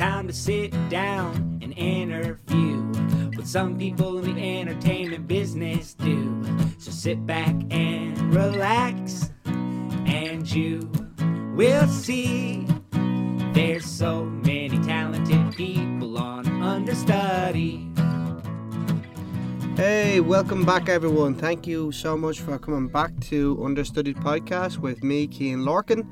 time to sit down and interview what some people in the entertainment business do. So sit back and relax, and you will see there's so many talented people on understudy. Hey, welcome back, everyone. Thank you so much for coming back to Understudied Podcast with me, Cian Lorcan.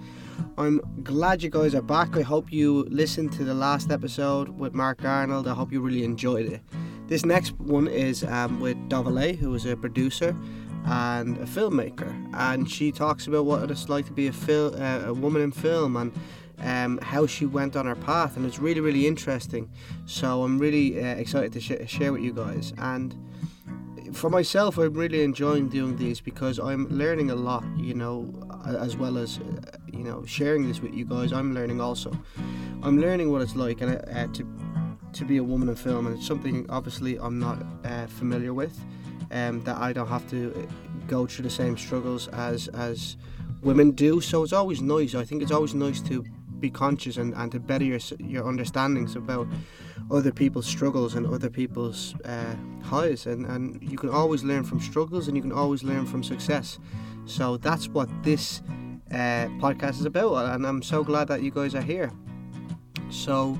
I'm glad you guys are back. I hope you listened to the last episode with Mark Arnold. I hope you really enjoyed it. This next one is um, with Davile, who is a producer and a filmmaker, and she talks about what it's like to be a, fil- uh, a woman in film and um, how she went on her path, and it's really, really interesting. So I'm really uh, excited to sh- share with you guys. And for myself, I'm really enjoying doing these because I'm learning a lot, you know, as well as, uh, you know, sharing this with you guys. I'm learning also. I'm learning what it's like and uh, to to be a woman in film, and it's something obviously I'm not uh, familiar with. Um, that I don't have to uh, go through the same struggles as as women do. So it's always nice. I think it's always nice to be conscious and, and to better your your understandings about other people's struggles and other people's uh, highs. And, and you can always learn from struggles and you can always learn from success. So that's what this uh, podcast is about and I'm so glad that you guys are here. So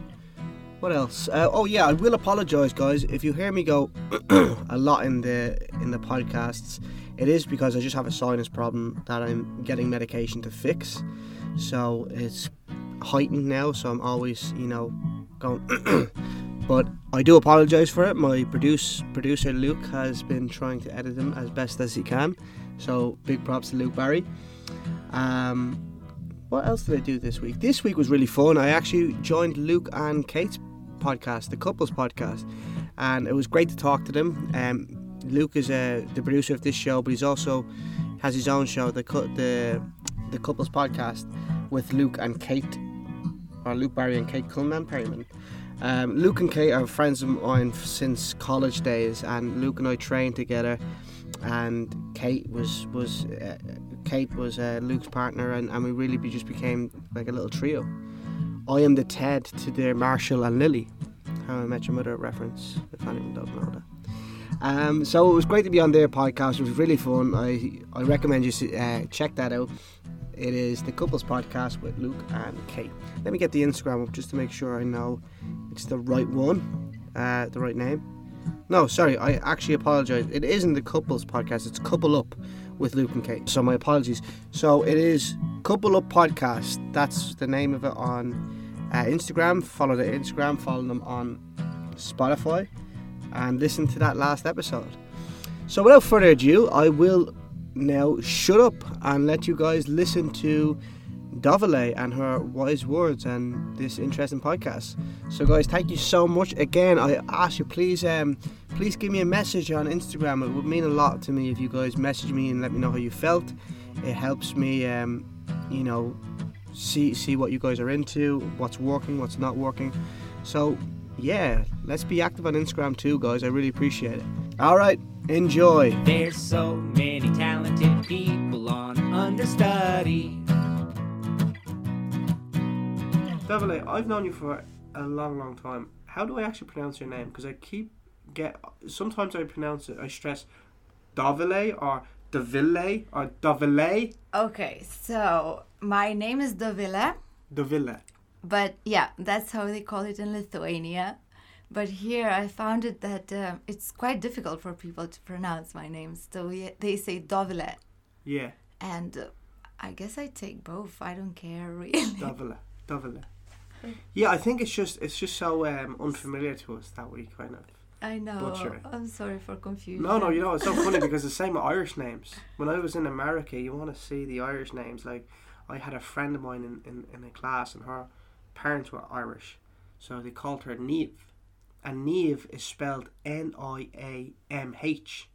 what else? Uh, oh yeah I will apologize guys. If you hear me go a lot in the in the podcasts it is because I just have a sinus problem that I'm getting medication to fix. So it's heightened now so I'm always you know going but I do apologize for it. My produce producer Luke has been trying to edit them as best as he can so big props to Luke Barry. Um, what else did I do this week? This week was really fun. I actually joined Luke and Kate's podcast the couples podcast and it was great to talk to them. Um, Luke is uh, the producer of this show but he's also has his own show the the the couples podcast with Luke and Kate or Luke Barry and Kate Cullinan Perryman. Um, Luke and Kate are friends of mine since college days, and Luke and I trained together. And Kate was was uh, Kate was uh, Luke's partner, and, and we really be, just became like a little trio. I am the Ted to their Marshall and Lily. How I Met Your Mother reference, if anyone doesn't know that. Um, so it was great to be on their podcast. It was really fun. I I recommend you uh, check that out. It is the couples podcast with Luke and Kate. Let me get the Instagram up just to make sure I know it's the right one, uh, the right name. No, sorry, I actually apologize. It isn't the couples podcast. It's Couple Up with Luke and Kate. So my apologies. So it is Couple Up podcast. That's the name of it on uh, Instagram. Follow the Instagram. Follow them on Spotify, and listen to that last episode. So without further ado, I will now shut up and let you guys listen to Davile and her wise words and this interesting podcast. So, guys, thank you so much again. I ask you, please, um, please give me a message on Instagram. It would mean a lot to me if you guys message me and let me know how you felt. It helps me, um, you know, see see what you guys are into, what's working, what's not working. So, yeah, let's be active on Instagram too, guys. I really appreciate it. All right, enjoy. There's so many talented people on understudy. Davile, I've known you for a long, long time. How do I actually pronounce your name? Because I keep get sometimes I pronounce it. I stress Davile or Davile or Davile. Okay, so my name is Davile, Davile. but yeah, that's how they call it in Lithuania. But here I found it that uh, it's quite difficult for people to pronounce my name. So yeah, they say Dovile. Yeah, And uh, I guess I take both. I don't care really. Davile, Davile. Yeah, I think it's just it's just so um, unfamiliar to us that we kind of. I know. Butcher it. I'm sorry for confusion. No, no, you know it's so funny because the same with Irish names. When I was in America, you want to see the Irish names. Like I had a friend of mine in, in, in a class, and her parents were Irish, so they called her Neve, and Neve is spelled N I A M H.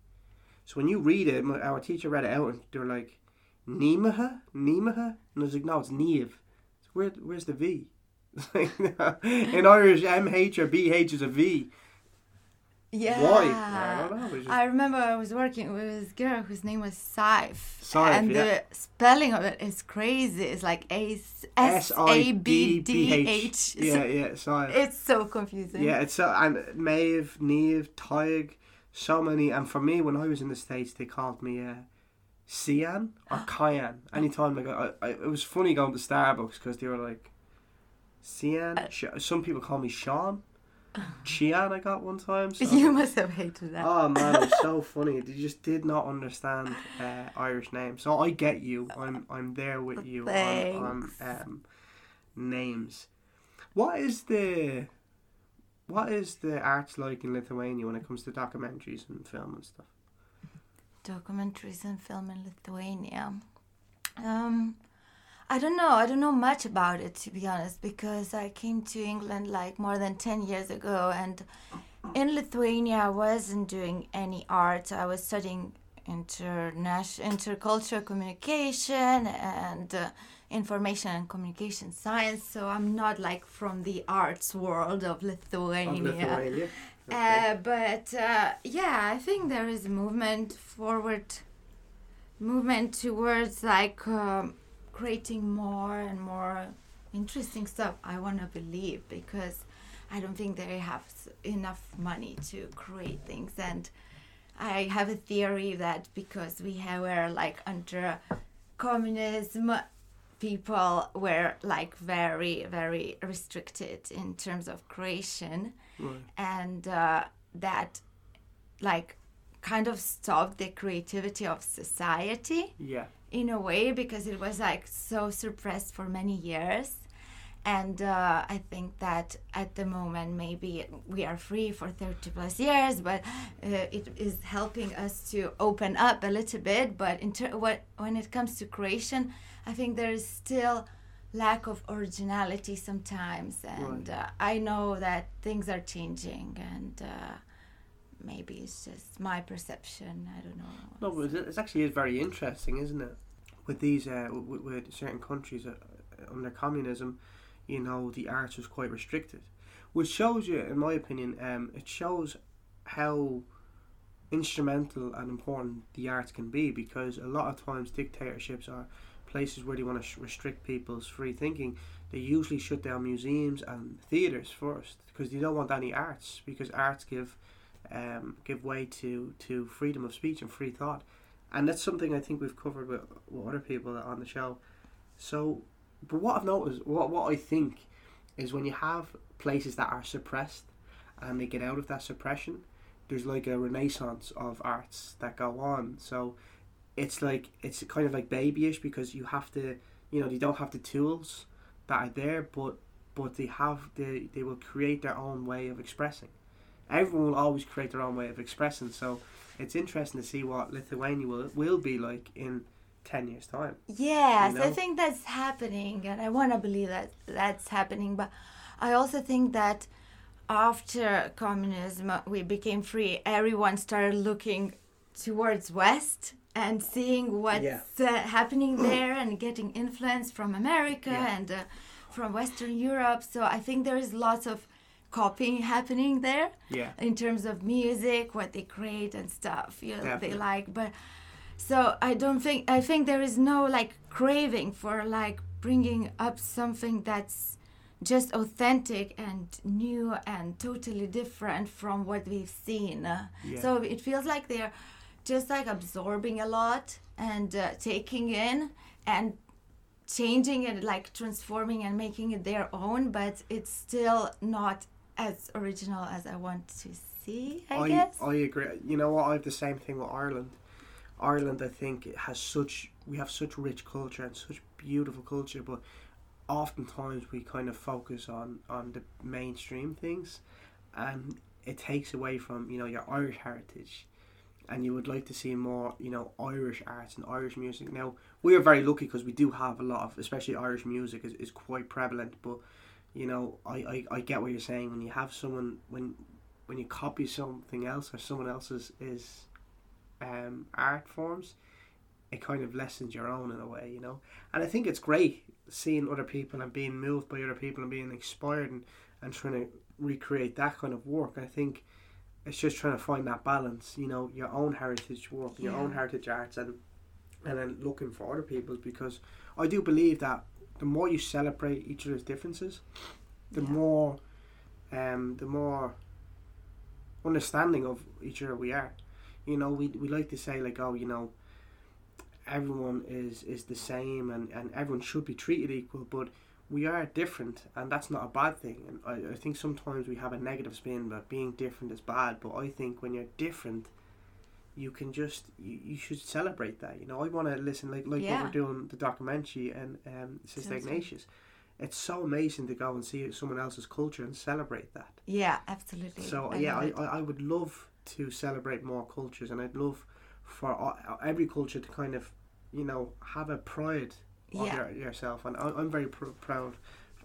So when you read it, my, our teacher read it out, and they were like, Nemaha, Nemaha, and I was like, no, it's Neve. Where, where's the V? In Irish, M H or B H is a V. Yeah. Why? I don't know. Just- I remember I was working with this girl whose name was Saif. Saif, and yeah. the spelling of it is crazy. It's like A S A B D H. Yeah, yeah. Sorry. It's so confusing. Yeah, it's so and Maeve, Neve, Tig, so many. And for me, when I was in the states, they called me uh, Cian or Cayenne. Anytime like I, I, it was funny going to Starbucks because they were like Cian. Uh, Sh- Some people call me Sean. Chian, I got one time. So. You must have hated that. Oh man, it was so funny. They just did not understand uh, Irish names. So I get you. I'm I'm there with you on, on um, names. What is the what is the arts like in Lithuania when it comes to documentaries and film and stuff? Documentaries and film in Lithuania. Um, I don't know. I don't know much about it to be honest, because I came to England like more than ten years ago, and in Lithuania I wasn't doing any art. I was studying international intercultural communication and uh, information and communication science. So I'm not like from the arts world of Of Lithuania. Lithuania. Uh, but uh, yeah, I think there is a movement forward, movement towards like um, creating more and more interesting stuff. I want to believe because I don't think they have enough money to create things, and I have a theory that because we have, were like under communism, people were like very very restricted in terms of creation Right. and uh, that like kind of stopped the creativity of society Yeah. In a way because it was like so suppressed for many years. And uh, i think that at the moment maybe we are free for 30 plus years but uh, it is helping us to open up a little bit. But in ter- what, when it comes to creation i think there is still lack of originality sometimes. And Right. uh, i know that things are changing and uh, maybe it's just my perception. I don't know. No, but it- it's actually is very interesting, isn't it? With these, uh, with, with certain countries uh, under communism, you know, the arts was quite restricted, which shows you, in my opinion, um, it shows how instrumental and important the arts can be because a lot of times dictatorships are places where they want to sh- restrict people's free thinking. They usually shut down museums and theaters first because they don't want any arts because arts give um, give way to, to freedom of speech and free thought. And that's something I think we've covered with, with other people on the show. So, but what I've noticed, what, what I think is when you have places that are suppressed and they get out of that suppression, there's like a renaissance of arts that go on. So it's like, it's kind of like babyish because you have to, you know, they don't have the tools that are there, but but they have, they, they will create their own way of expressing everyone will always create their own way of expressing. So it's interesting to see what Lithuania will, will be like in 10 years' time. Yes, you I think that's happening, and I want to believe that that's happening. But I also think that after communism, uh, we became free. Everyone started looking towards West and seeing what's Yeah. uh, happening there, and getting influence from America Yeah. and uh, from Western Europe. So I think there is lots of copying happening there Yeah. in terms of music, what they create and stuff. You know, they like, but so I don't think I think there is no like craving for like bringing up something that's just authentic and new and totally different from what we've seen. Yeah. So it feels like they're just like absorbing a lot and uh, taking in and changing it like transforming and making it their own but it's still not as original as i want to see i, I, guess I agree. You know what? I have the same thing with Ireland. Ireland, I think, it has such, we have such rich culture and such beautiful culture, but oftentimes we kind of focus on, on the mainstream things and it takes away from, you know, your Irish heritage. and you would like to see more, you know, Irish arts and Irish music. Now, we are very lucky because we do have a lot of, especially Irish music is, is quite prevalent. But, you know, I, I, I get what you're saying. When you have someone, when when you copy something else or someone else's is um, art forms, it kind of lessens your own in a way, you know. And I think it's great seeing other people and being moved by other people and being inspired and, and trying to recreate that kind of work. I think it's just trying to find that balance. You know, your own heritage work, your own heritage arts, and and then looking for other people's because I do believe that the more you celebrate each other's differences, the Yeah. more, um, the more understanding of each other we are. You know, we we like to say like, oh, you know, everyone is is the same and and everyone should be treated equal, but we are different, and that's not a bad thing. And I, I think sometimes we have a negative spin that being different is bad, but I think when you're different, you can just you, you should celebrate that. You know, I want to listen like like Yeah. what we're doing the documentary and um, Sister Ignatius. It's so amazing to go and see someone else's culture and celebrate that. Yeah, absolutely. So I yeah, I. I, I would love to celebrate more cultures, and I'd love for a- every culture to kind of, you know, have a pride of Yeah. your, yourself. And I, I'm very pr- proud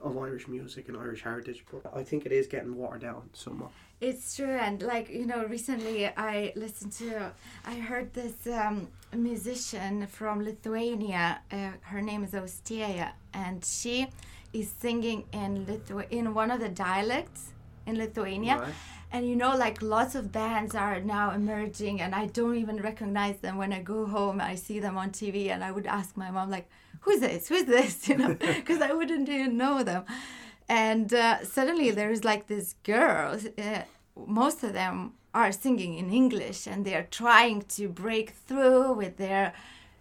of Irish music and Irish heritage, but I think it is getting watered down somewhat. It's true, and like you know, recently I listened to, I heard this um, musician from Lithuania. Uh, her name is Ostieja, and she is singing in Lithu- in one of the dialects in Lithuania. Right. And you know, like lots of bands are now emerging, and I don't even recognize them. When I go home, I see them on TV, and I would ask my mom, like, "Who's this? Who's this?" You know, because I wouldn't even know them. And uh, suddenly there is like this girl. Uh, most of them are singing in English, and they are trying to break through with their,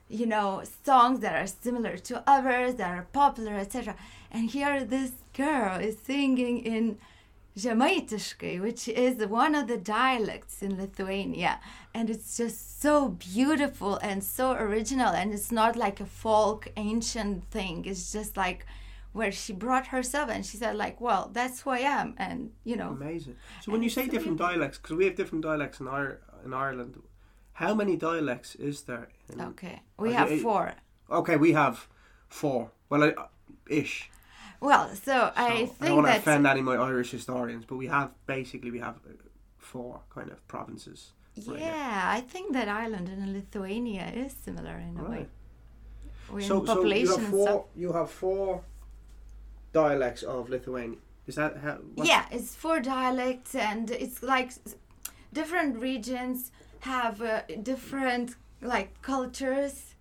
you know, songs that are similar to others that are popular, etc. And here, this girl is singing in Žemaitiškai, which is one of the dialects in Lithuania. And it's just so beautiful and so original. And it's not like a folk ancient thing. It's just like where she brought herself and she said like, well, that's who I am. And, you know, Amazing. So when you say different dialects, because we have different dialects in our in Ireland, how many dialects is there? In, okay, we Uh, have yeah, four. Okay, we have four. Well, I, ish. Well, so, So I I don't want to offend any of my Irish historians, but we have basically we have uh, four kind of provinces. right yeah, I think that Ireland and Lithuania is similar in a way. We're So, in so you population have four. You have four dialects of Lithuania. Is that how? what's- Yeah, it's four dialects, and it's like different regions have uh, different like cultures.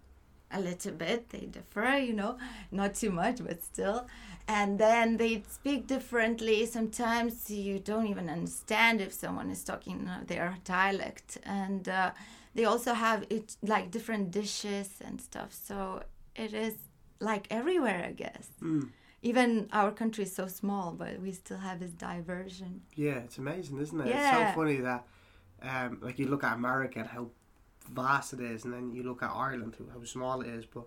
A little bit, they differ, you know, not too much, but still. And then they speak differently. Sometimes you don't even understand if someone is talking uh, their dialect, and uh, they also have it like different dishes and stuff. So it is like everywhere, I guess Mm. Even our country is so small, but we still have this diversion. Yeah, it's amazing, isn't it? It's so funny that, um, like you look at America and how vast it is, and then you look at Ireland, how small it is. But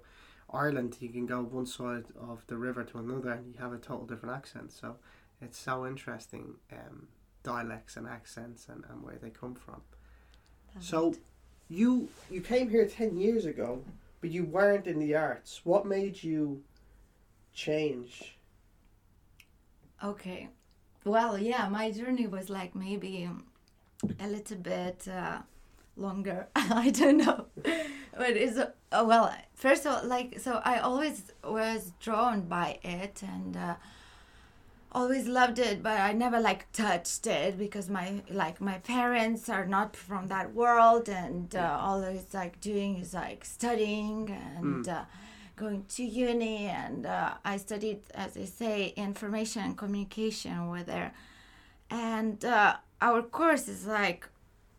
Ireland, you can go one side of the river to another, and you have a total different accent. So it's so interesting, um, dialects and accents and, and where they come from. So you you came here ten years ago, but you weren't in the arts. What made you change? Okay. Well, yeah, my journey was like maybe a little bit uh, longer. I don't know. But it's, uh, well, first of all, like, so I always was drawn by it and uh, always loved it, but I never like touched it because my, like, my parents are not from that world and uh, all it's like doing is like studying and. Uh, going to uni and uh, I studied, as I say, information and communication over there. And uh, our course is like,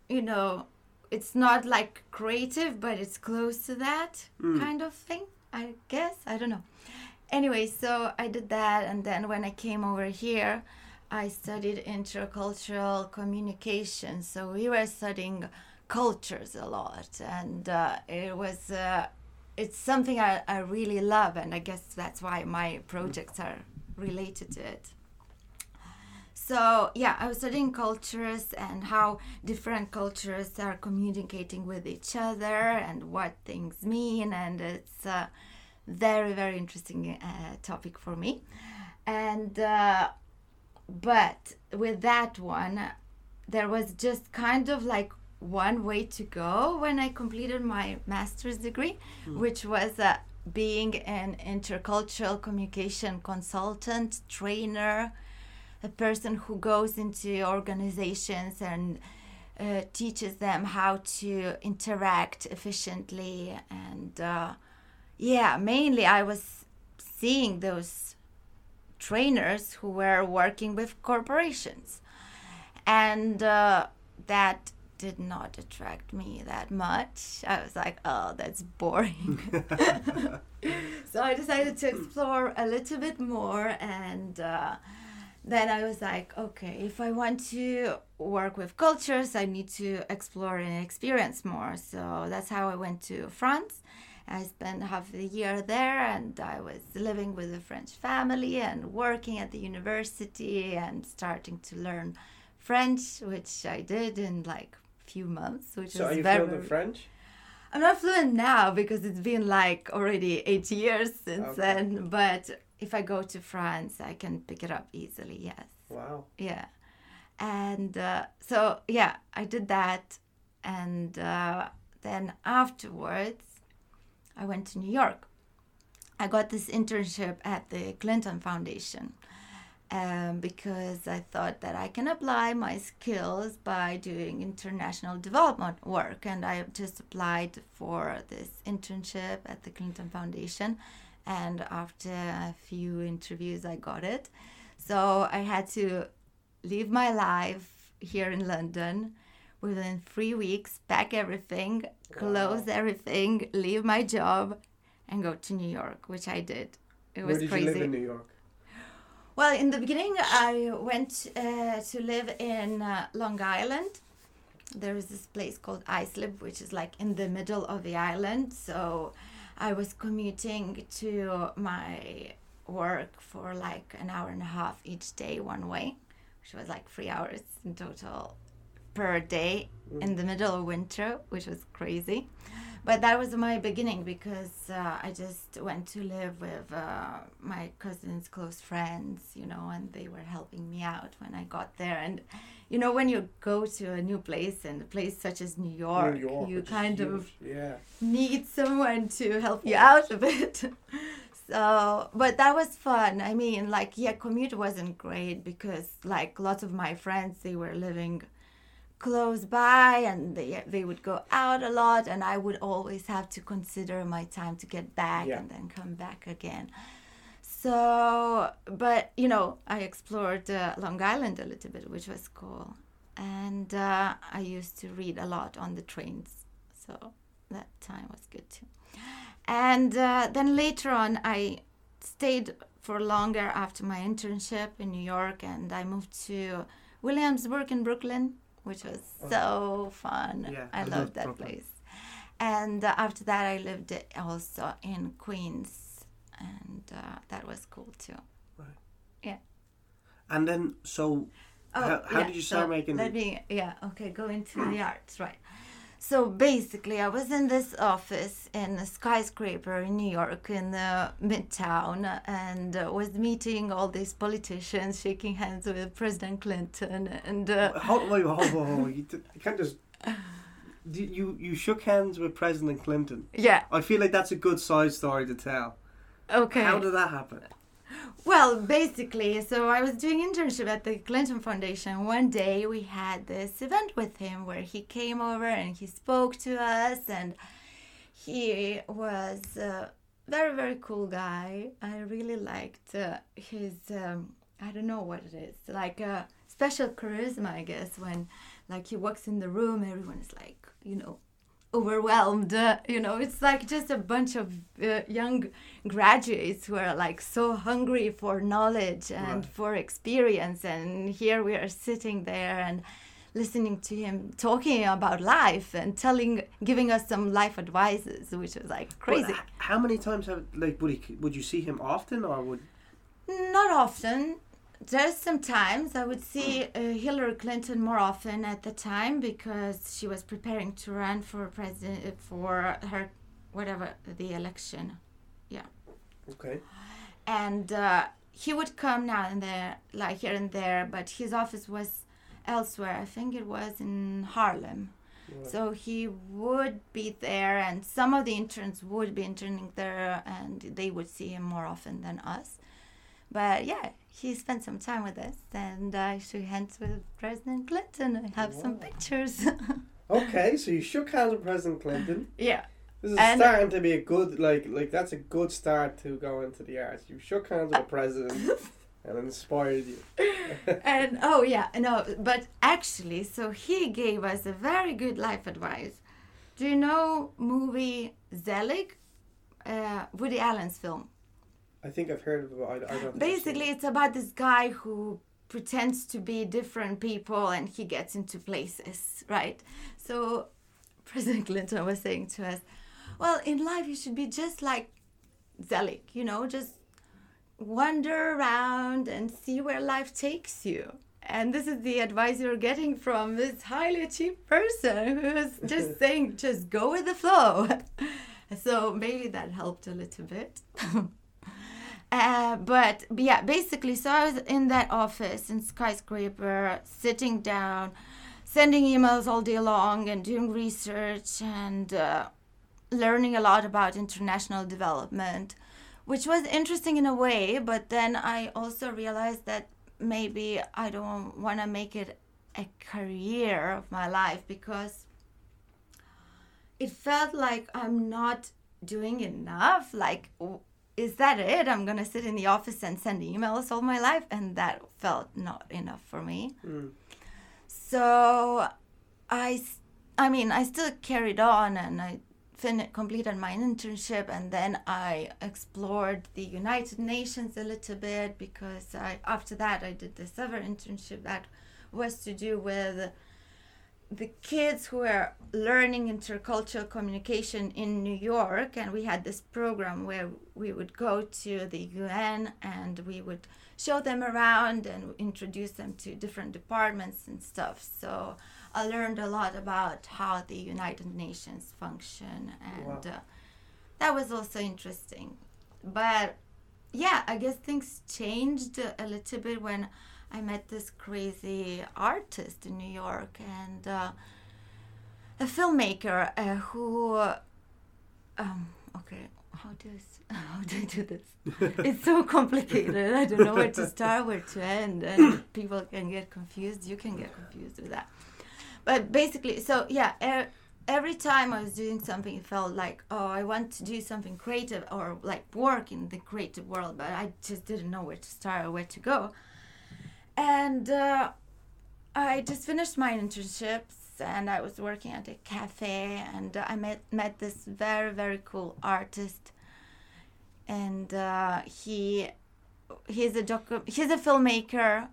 you know, it's not like creative, but it's close to that kind of thing, I guess. I don't know. Anyway, so I did that. And then when I came over here, I studied intercultural communication. So we were studying cultures a lot. And uh, it was. It's something I, I really love, and I guess that's why my projects are related to it. So, yeah, I was studying cultures and how different cultures are communicating with each other and what things mean, and it's a very, very interesting uh, topic for me. And, uh, but with that one, there was just kind of like one way to go when I completed my master's degree, which was uh, being an intercultural communication consultant, trainer, a person who goes into organizations and uh, teaches them how to interact efficiently. And uh, yeah, mainly I was seeing those trainers who were working with corporations. And uh, that did not attract me that much. I was like, oh, that's boring. so I decided to explore a little bit more. And uh, then I was like, okay, if I want to work with cultures, I need to explore and experience more. So that's how I went to France. I spent half a year there and I was living with a French family and working at the university and starting to learn French, which I did in like few months, which So is are you fluent in French? I'm not fluent now because it's been like already eight years since Okay. then. But if I go to France, I can pick it up easily. Yes. Wow. Yeah. And uh, so, yeah, I did that. And uh, then afterwards, I went to New York. I got this internship at the Clinton Foundation um, because I thought that I can apply my skills by doing international development work. And I just applied for this internship at the Clinton Foundation. And after a few interviews, I got it. So I had to leave my life here in London within three weeks, pack everything, close everything, leave my job, and go to New York, which I did. It was Where did crazy. you live in New York? Well, in the beginning, I went uh, to live in uh, Long Island. There is this place called Islip, which is like in the middle of the island. So I was commuting to my work for like an hour and a half each day, one way, which was like three hours in total per day in the middle of winter, which was crazy. But that was my beginning because uh, I just went to live with uh, my cousin's close friends, you know, and they were helping me out when I got there. And, you know, when you go to a new place and a place such as New York, New York you kind of. Yeah. need someone to help you out a bit. so, but that was fun. I mean, like, yeah, commute wasn't great because, like, lots of my friends they were living close by and they they would go out a lot, and I would always have to consider my time to get back Yeah. and then come back again. So, but you know, I explored uh, Long Island a little bit, which was cool, and uh, I used to read a lot on the trains. So that time was good too. And uh, then later on, I stayed for longer after my internship in New York, and I moved to Williamsburg in Brooklyn, which was so fun. Yeah, I, I loved that Brooklyn. place. And uh, after that, I lived also in Queens, and uh, that was cool too. Right. Yeah. And then, so how, how did you start Oh, so making? Let me, yeah, okay, go into the arts, right. So basically, I was in this office in a skyscraper in New York, in the Midtown, and uh, was meeting all these politicians, shaking hands with President Clinton, and uh, Hold, wait, hold, hold, hold. You, you can't just. You you shook hands with President Clinton. yeah, I feel like that's a good side story to tell. okay. How did that happen? Well, basically, so I was doing internship at the Clinton Foundation. One day we had this event with him where he came over and he spoke to us, and he was a very very cool guy. I really liked uh, his um, I don't know what it is like a special charisma, I guess. When like he walks in the room, everyone is like you know overwhelmed. Uh, you know, it's like just a bunch of uh, young graduates who are like so hungry for knowledge and Right. for experience. And here we are sitting there and listening to him talking about life and telling, giving us some life advices, which was like crazy. But how many times have like would he would you see him often or would Not often. There's sometimes I would see uh, Hillary Clinton more often at the time because she was preparing to run for president for her whatever the election, yeah. okay and uh, he would come now and there, like here and there, but his office was elsewhere. I think it was in Harlem. Right. So he would be there, and some of the interns would be interning there, and they would see him more often than us. But yeah, he spent some time with us, and I shook hands with President Clinton. I have some pictures. Okay, so you shook hands with President Clinton. yeah. This is And- starting to be a good like like that's a good start to go into the arts. You shook hands with the president and inspired you. and oh yeah no but actually so he gave us a very good life advice do you know movie zelig uh, woody allen's film I think I've heard of it. I, I don't. basically it's about this guy who pretends to be different people and he gets into places right so president clinton was saying to us well in life you should be just like zelig you know just wander around and see where life takes you and this is the advice you're getting from this highly achieved person who's just saying just go with the flow so maybe that helped a little bit Uh, but, yeah, basically, so I was in that office in skyscraper, sitting down, sending emails all day long, and doing research and uh, learning a lot about international development, which was interesting in a way. But then I also realized that maybe I don't want to make it a career of my life because it felt like I'm not doing enough. Like, is that it? I'm gonna sit in the office and send emails all my life, and that felt not enough for me. Mm. So, I mean, I still carried on, and I fin- completed my internship, and then I explored the United Nations a little bit because I after that I did this other internship that was to do with the kids who were learning intercultural communication in New York, and we had this program where we would go to the UN and we would show them around and introduce them to different departments and stuff. So I learned a lot about how the United Nations function, and Wow. uh, that was also interesting. But yeah, I guess things changed a little bit when I met this crazy artist in New York and uh, a filmmaker uh, who, um, okay, how do I, how do I do this? it's so complicated. I don't know where to start, where to end, and people can get confused. You can get confused with that. But basically, so yeah, e- every time I was doing something, it felt like, oh, I want to do something creative or like work in the creative world, but I just didn't know where to start or where to go. And uh, I just finished my internships and I was working at a cafe and I met met this very very cool artist. And uh, he he's a docu- he's a filmmaker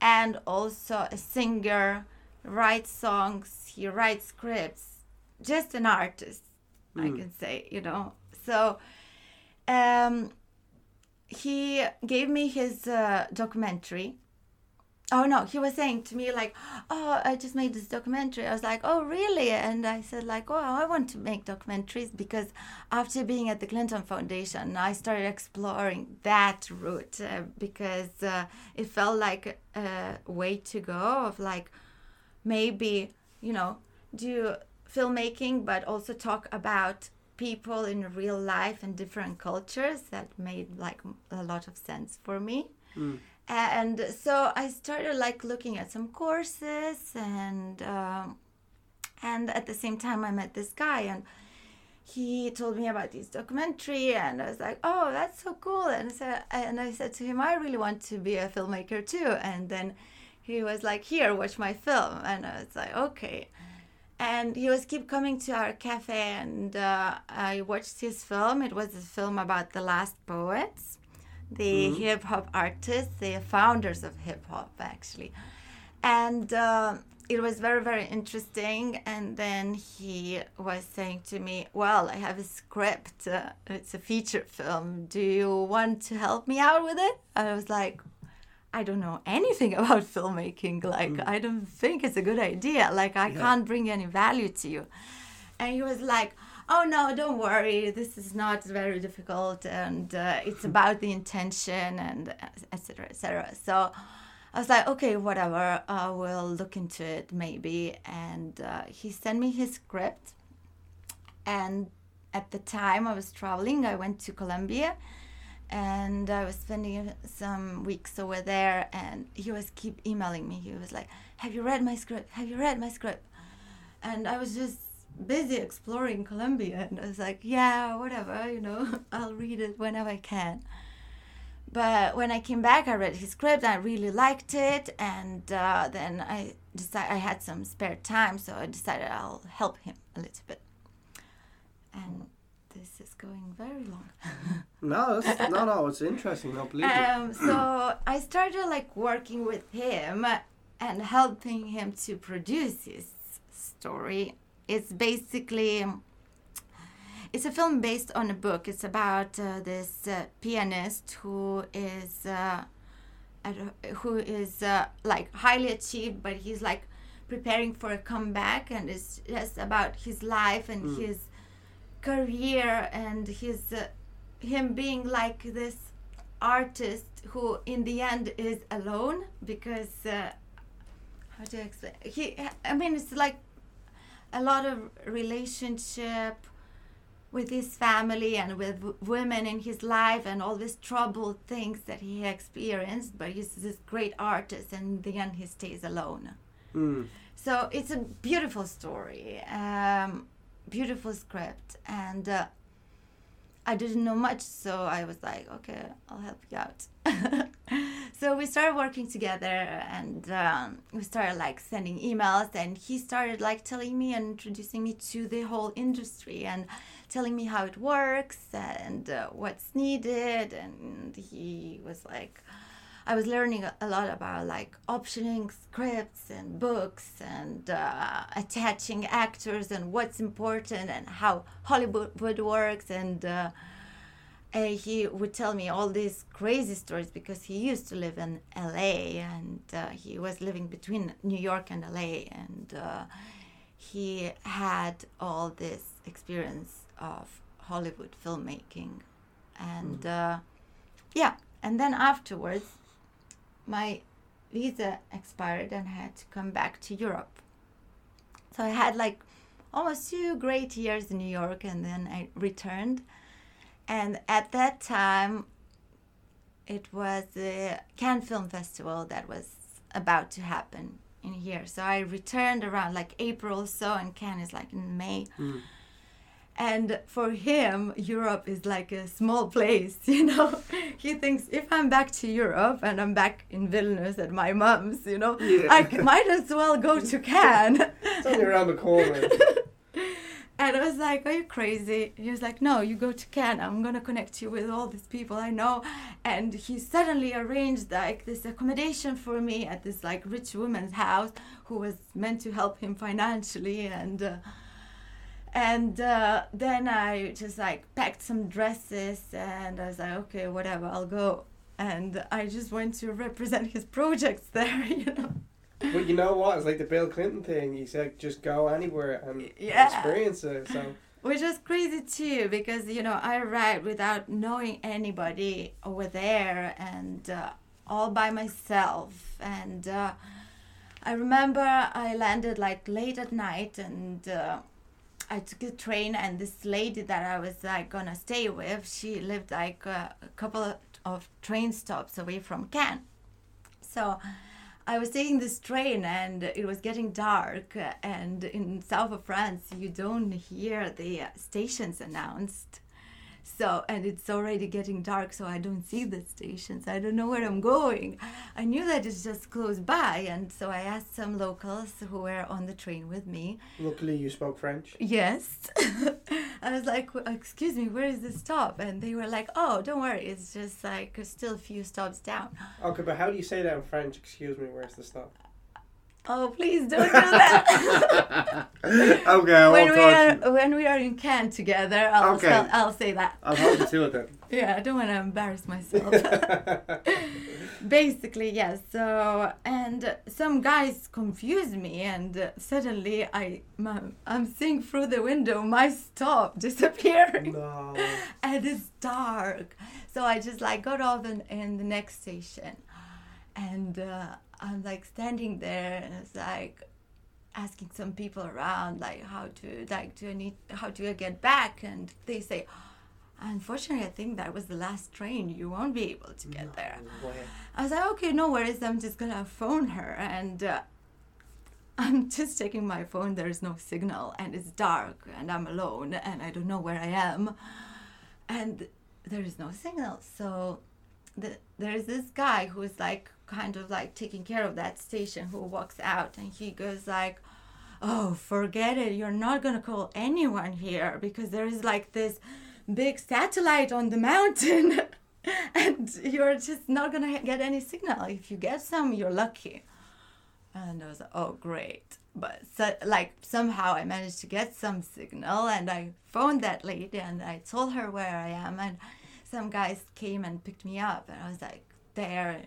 and also a singer writes songs he writes scripts just an artist I Mm. can say you know? So um he gave me his uh, documentary Oh no, he was saying to me like, "Oh, I just made this documentary." I was like, "Oh, really?" And I said like, "Oh, I want to make documentaries because after being at the Clinton Foundation, I started exploring that route uh, because uh, it felt like a way to go of like maybe, you know, do filmmaking but also talk about people in real life and different cultures that made like a lot of sense for me Mm. And so I started like looking at some courses and um, and at the same time I met this guy and he told me about this documentary and I was like oh that's so cool. And so and I said to him I really want to be a filmmaker too. And then he was like here watch my film. And I was like okay. And he was keep coming to our cafe and uh, I watched his film. It was a film about the last poets the Mhm. hip hop artists, the founders of hip hop, actually. And uh, it was very, very interesting. And then he was saying to me, Well, I have a script, uh, it's a feature film. Do you want to help me out with it? I was like, I don't know anything about filmmaking. Like, Mm. I don't think it's a good idea. Like, I Yeah. can't bring any value to you. And he was like, oh no don't worry this is not very difficult and uh, it's about the intention and etc etc so i was like okay whatever i will look into it maybe and uh, he sent me his script and at the time i was traveling i went to colombia and I was spending some weeks over there, and he was keep emailing me. He was like, "Have you read my script? Have you read my script?" And I was just busy exploring Colombia, and I was like, "Yeah, whatever, you know, I'll read it whenever I can." But when I came back, I read his script. I really liked it, and uh, then I decided I had some spare time, so I decided I'll help him a little bit. And this is going very long. No, no, no, it's interesting. No, believe it. um, so I started like working with him and helping him to produce his story. It's basically it's a film based on a book. It's about uh, this uh, pianist who is uh, who is uh, like highly achieved, but he's like preparing for a comeback, and it's just about his life and Mm. his career and his uh, him being like this artist who in the end is alone because uh, how do I explain he I mean it's like a lot of relationship with his family and with w- women in his life and all these troubled things that he experienced but he's this great artist and in the end he stays alone Mm. so it's a beautiful story, um, beautiful script, and uh, I didn't know much, so I was like, okay, I'll help you out. so we started working together, and um, we started like sending emails, and he started like telling me and introducing me to the whole industry and telling me how it works and uh, what's needed, and he was like. I was learning a- lot about like optioning scripts and books and uh, attaching actors and what's important and how Hollywood works. And uh, uh, he would tell me all these crazy stories because he used to live in LA and uh, he was living between New York and LA. And uh, he had all this experience of Hollywood filmmaking. And uh, yeah, and then afterwards, my visa expired and I had to come back to Europe. So I had like almost two great years in New York and then I returned. And at that time, it was the Cannes Film Festival that was about to happen in here. So I returned around like April or so, and Cannes is like in May. Mm. And for him, Europe is like a small place, you know. he thinks if I'm back to Europe and I'm back in Vilnius at my mom's, you know, Yeah. I might as well go to Cannes. It's only around the corner. And I was like, Are you crazy? He was like, No, you go to Cannes. I'm gonna connect you with all these people I know. And he suddenly arranged like this accommodation for me at this like rich woman's house who was meant to help him financially. And uh, and uh, then I just like packed some dresses and I was like, Okay, whatever, I'll go. And I just went to represent his projects there, you know. But you know what? It's like the Bill Clinton thing. He said, just go anywhere and Yeah. experience it. So, Which was crazy too, because you know I arrived without knowing anybody over there, and uh, all by myself. And uh, I remember I landed like late at night, and uh, I took a train, and this lady that I was like gonna stay with, she lived like uh, a couple of train stops away from Cannes. So I was taking this train and it was getting dark. And in south of France, you don't hear the stations announced. So, and it's already getting dark, so I don't see the stations. I don't know where I'm going. I knew that it's just close by, and so I asked some locals who were on the train with me. luckily, you spoke French. Yes. I was like, excuse me, where is the stop? And they were like, oh, don't worry, it's just like still a few stops down. Okay, but how do you say that in French? Excuse me, where's the stop? Oh, please don't do that. okay, I when we are you. when we are in Cannes together, I'll Okay. tell, I'll say that. I'll hold you to it. Yeah, I don't want to embarrass myself. Basically, yes. So and some guys confuse me, and uh, suddenly I I'm, I'm seeing through the window my stop disappearing. no. and it's dark. So I just like got off in, in the next station, and uh, I'm like standing there, and it's like asking some people around like how to like do I need how do I get back, and they say, Unfortunately, I think that was the last train. You won't be able to get there. Way. I was like, okay, no worries. I'm just gonna phone her, and uh, I'm just checking my phone. There's no signal, and it's dark, and I'm alone, and I don't know where I am, and there is no signal. So the, there is this guy who is like kind of like taking care of that station who walks out, and he goes like. Oh, forget it. You're not to call anyone here because there is like this big satellite on the mountain and you're just not gonna get any signal if you get some you're lucky and i was like oh great but so, like somehow i managed to get some signal and i phoned that lady and i told her where i am and some guys came and picked me up and i was like there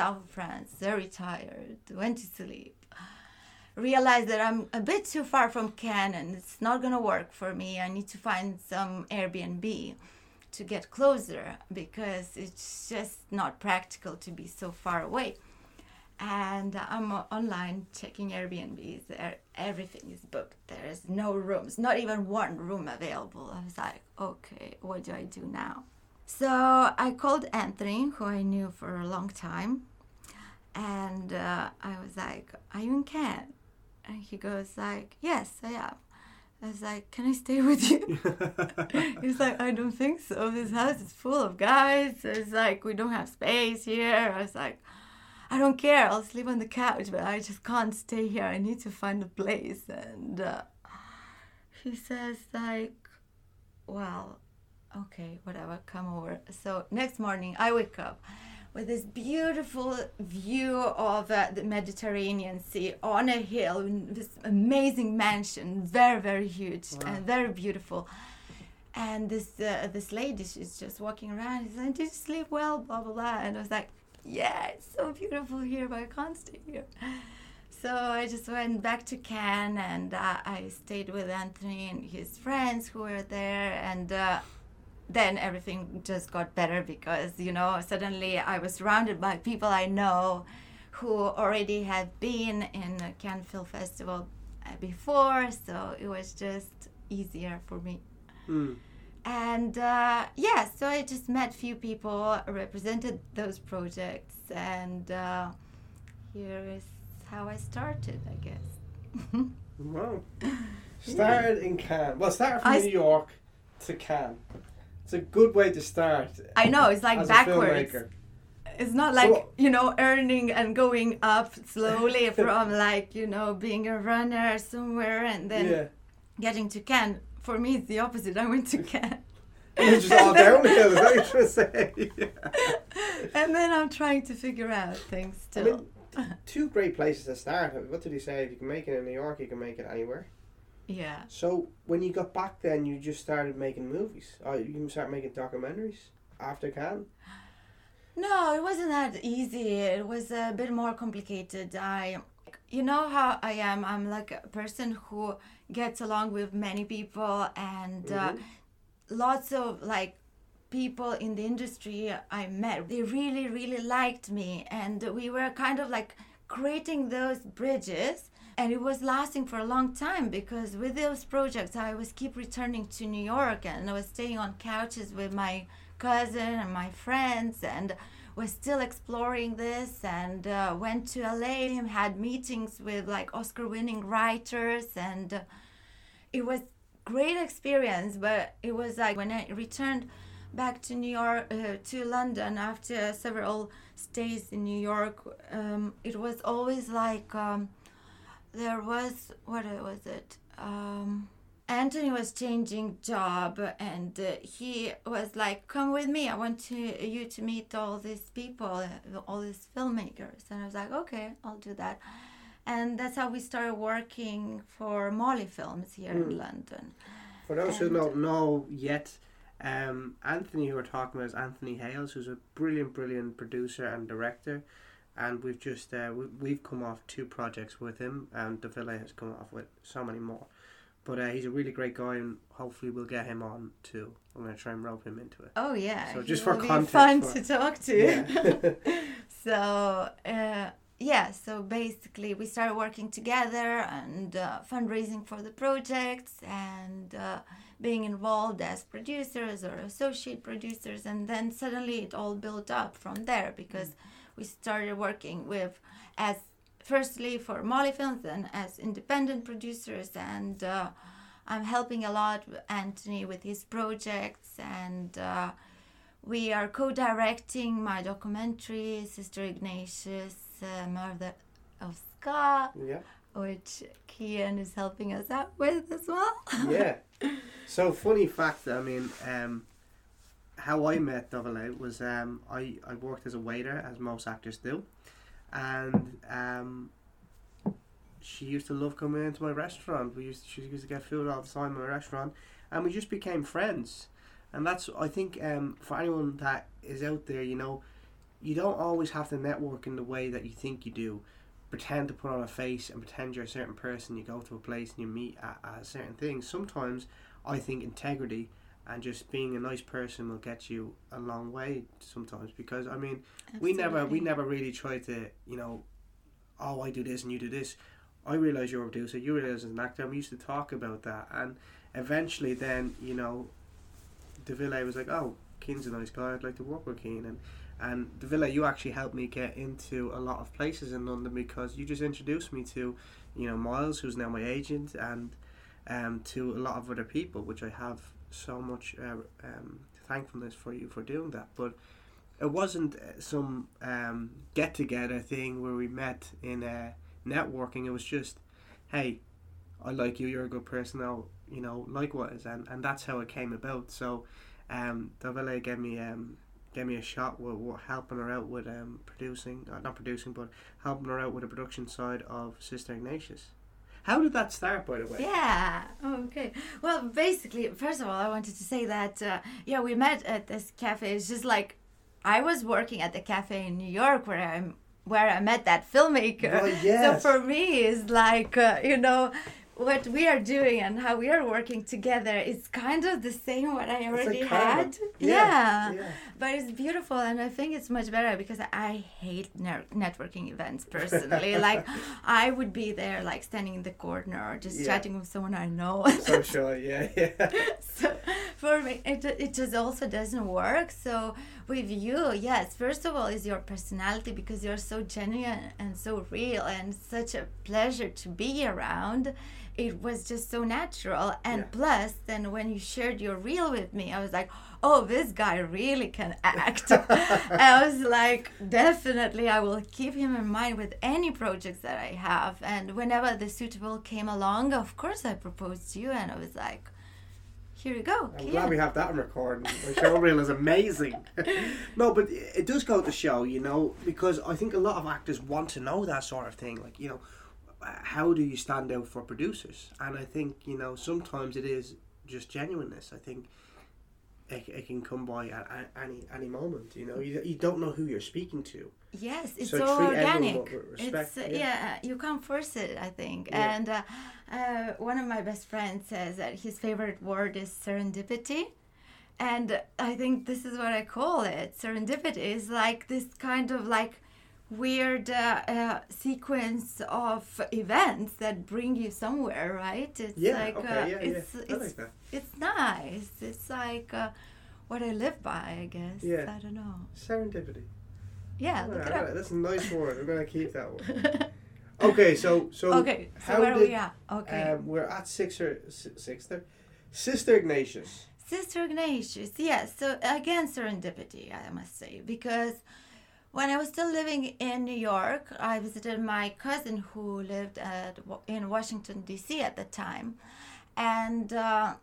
south of france very tired went to sleep realized that I'm a bit too far from Cannes it's not gonna work for me. I need to find some Airbnb to get closer because it's just not practical to be so far away. And I'm online checking Airbnbs. Everything is booked. There's no rooms, not even one room available. I was like, okay, what do I do now? So I called Anthony, who I knew for a long time, and uh, I was like, "Are you in Cannes?" And he goes like, "Yes, I am." I was like, "Can I stay with you?" He's like, "I don't think so. This house is full of guys. It's like we don't have space here." I was like, "I don't care. I'll sleep on the couch, but I just can't stay here. I need to find a place." And uh, he says like, "Well, okay, whatever. Come over." So next morning, I wake up with this beautiful view of uh, the Mediterranean Sea on a hill, in this amazing mansion, very very huge Wow. and very beautiful. And this uh, this lady, she's just walking around. She's like, "Did you sleep well?" Blah blah blah. And I was like, "Yeah, it's so beautiful here, but I can't stay here." So I just went back to Cannes and uh, I stayed with Anthony and his friends who were there and. Then everything just got better because you know suddenly I was surrounded by people I know who already had been in the Cannes Film Festival uh, before, so it was just easier for me. Mm. And uh, yeah, so I just met few people, represented those projects, and uh, here is how I started, I guess. Wow. Started in Cannes. Well, started from I New York to Cannes. It's a good way to start. I know it's like backwards. It's not like So- you know earning and going up slowly from like you know being a runner somewhere and then yeah. getting to Cannes. For me, it's the opposite. I went to Cannes, It's just all downhill, is that what you're to and then I'm trying to figure out things I mean, two great places to start. What did he say? If you can make it in New York, you can make it anywhere. Yeah. So when you got back, then you just started making movies. Oh, you can start making documentaries after Cannes. No, it wasn't that easy. It was a bit more complicated. I, you know how I am. I'm like a person who gets along with many people and uh, Mhm. lots of like people in the industry I met. They really, really liked me, and we were kind of like creating those bridges. And it was lasting for a long time because with those projects, I was keep returning to New York, and I was staying on couches with my cousin and my friends, and was still exploring this. And uh, went to LA, and had meetings with like Oscar-winning writers, and uh, it was great experience. But it was like when I returned back to New York, uh, to London after several stays in New York, um, it was always like um, there was what was it? Um, Anthony was changing job, and uh, he was like, "Come with me. I want to you to meet all these people, all these filmmakers." And I was like, "Okay, I'll do that." And that's how we started working for Molly Films here in Mm. London. For those who don't know yet, um, Anthony, who we're talking about, is Anthony Hales, who's a brilliant, brilliant producer and director. And we've just uh, we, we've come off two projects with him, and Davila has come off with so many more. But uh, he's a really great guy, and hopefully we'll get him on too. I'm going to try and rope him into it. Oh yeah, So just for context fun for- to talk to. Yeah. so uh, yeah, so basically we started working together and uh, fundraising for the projects and uh, being involved as producers or associate producers, and then suddenly it all built up from there because we started working with as firstly for Molly Films and as independent producers and. Uh, I'm helping a lot with Anthony with his projects, and uh, we are co-directing my documentary, Sister Ignatius, uh, Mother of Ska, Yeah. which Cian is helping us out with as well. yeah. So funny fact. I mean, um, how I met Double A was um, I I worked as a waiter, as most actors do, and um, she used to love coming into my restaurant. We used she used to get food all the time in my restaurant, and we just became friends. And that's I think um, for anyone that is out there, you know, you don't always have to network in the way that you think you do. Pretend to put on a face and pretend you're a certain person. You go to a place and you meet at certain things. Sometimes I think integrity and just being a nice person will get you a long way. Sometimes because I mean we never we never really try to you know oh i do this and you do this i realize you're a producer you realize as an actor and we used to talk about that and eventually then you know de Ville was like oh Cian's a nice guy i'd like to work with Cian and and de you actually helped me get into a lot of places in london because you just introduced me to you know miles who's now my agent and um, to a lot of other people which i have so much uh, um, thankfulness for you for doing that but it wasn't uh, some um, get together thing where we met in uh, networking. It was just, hey, I like you. You're a good person. I'll, you know, likewise, and and that's how it came about. So, um, Davile gave me um gave me a shot with, with helping her out with um producing, uh, not producing, but helping her out with the production side of Sister Ignatius. How did that start, by the way? Yeah. Okay. Well, basically, first of all, I wanted to say that uh, yeah, we met at this cafe. It's just like I was working at the cafe in New York where I'm where I met that filmmaker. Right, yes. So for me, it's like uh, you know what we are doing and how we are working together is kind of the same what I already had. Yeah, yeah. yeah. But it's beautiful, and I think it's much better because I hate ner- networking events personally. like, I would be there, like standing in the corner or just Yeah. chatting with someone I know. So sure, yeah, yeah. so for me, it, it just also doesn't work. So with you, yes, first of all, is your personality because you're so genuine and so real and such a pleasure to be around. It was just so natural. And Yeah. plus, then when you shared your reel with me, I was like, oh, this guy really can act. I was like, definitely, I will keep him in mind with any projects that I have. And whenever the suitable came along, of course, I proposed to you, and I was like, here we go. I'm Kia." glad we have that on recording. The show reel is amazing. no, but it does go to show, you know, because I think a lot of actors want to know that sort of thing. Like, you know, how do you stand out for producers? And I think, you know, sometimes it is just genuineness. I think it, it can come by at, at any any moment, you know. You, you don't know who you're speaking to. Yes, it's So so, organic. it's uh, yeah. yeah. you can't force it. I think. Yeah. And uh, uh, one of my best friends says that his favorite word is serendipity, and I think this is what I call it. Serendipity is like this kind of like weird uh, uh, sequence of events that bring you somewhere, right? It's Yeah, like okay, uh, yeah, it's yeah. It's like it's nice. It's like uh, what I live by, I guess. Yeah. I don't know. Serendipity. Yeah, look it up. That's a nice one. I'm going to keep that one. Okay, so so okay, so how where are we at? Okay. um, we're at Sister Sister Sister Ignatius. Sister Ignatius, yes. So again, serendipity, I must say, because when I was still living in New York, I visited my cousin who lived at in Washington D.C. at the time, and uh,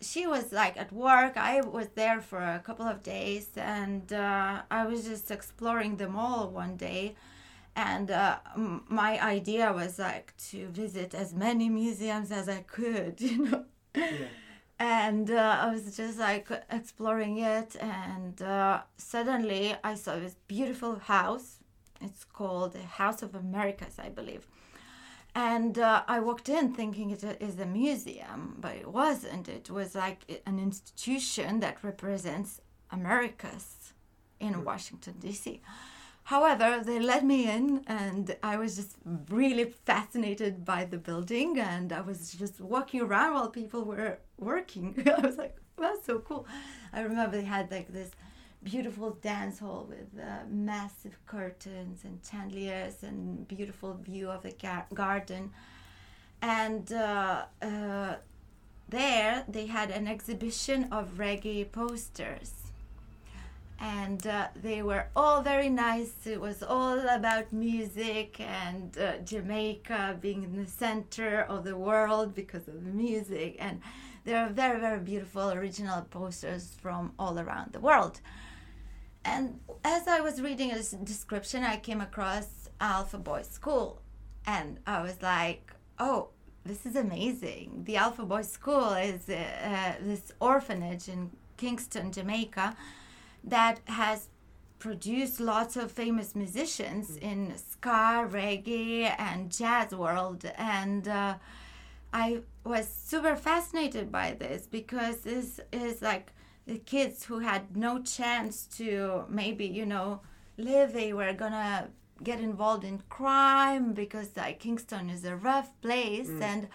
she was like at work. I was there for a couple of days, and uh, I was just exploring the mall one day. And uh, m- my idea was like to visit as many museums as I could, you know Yeah. and uh, I was just like exploring it, and uh, suddenly I saw this beautiful house. It's called the House of Americas, I believe. And uh, I walked in thinking it is a museum, but it wasn't. It was like an institution that represents Americas in Washington, D.C. However, they let me in, and I was just really fascinated by the building, and I was just walking around while people were working. I was like, that's so cool. I remember they had like this beautiful dance hall with uh, massive curtains and chandeliers and beautiful view of the gar- garden. And uh, uh, there they had an exhibition of reggae posters and uh, they were all very nice. It was all about music and uh, Jamaica being in the center of the world because of the music. And there are very, very beautiful original posters from all around the world. And as I was reading this description, I came across Alpha Boys School. And I was like, oh, this is amazing. The Alpha Boys School is uh, uh this orphanage in Kingston, Jamaica that has produced lots of famous musicians mm. in ska, reggae, and jazz world. And uh, I was super fascinated by this because this is like the kids who had no chance to maybe, you know, live. They were gonna get involved in crime because like Kingston is a rough place mm. and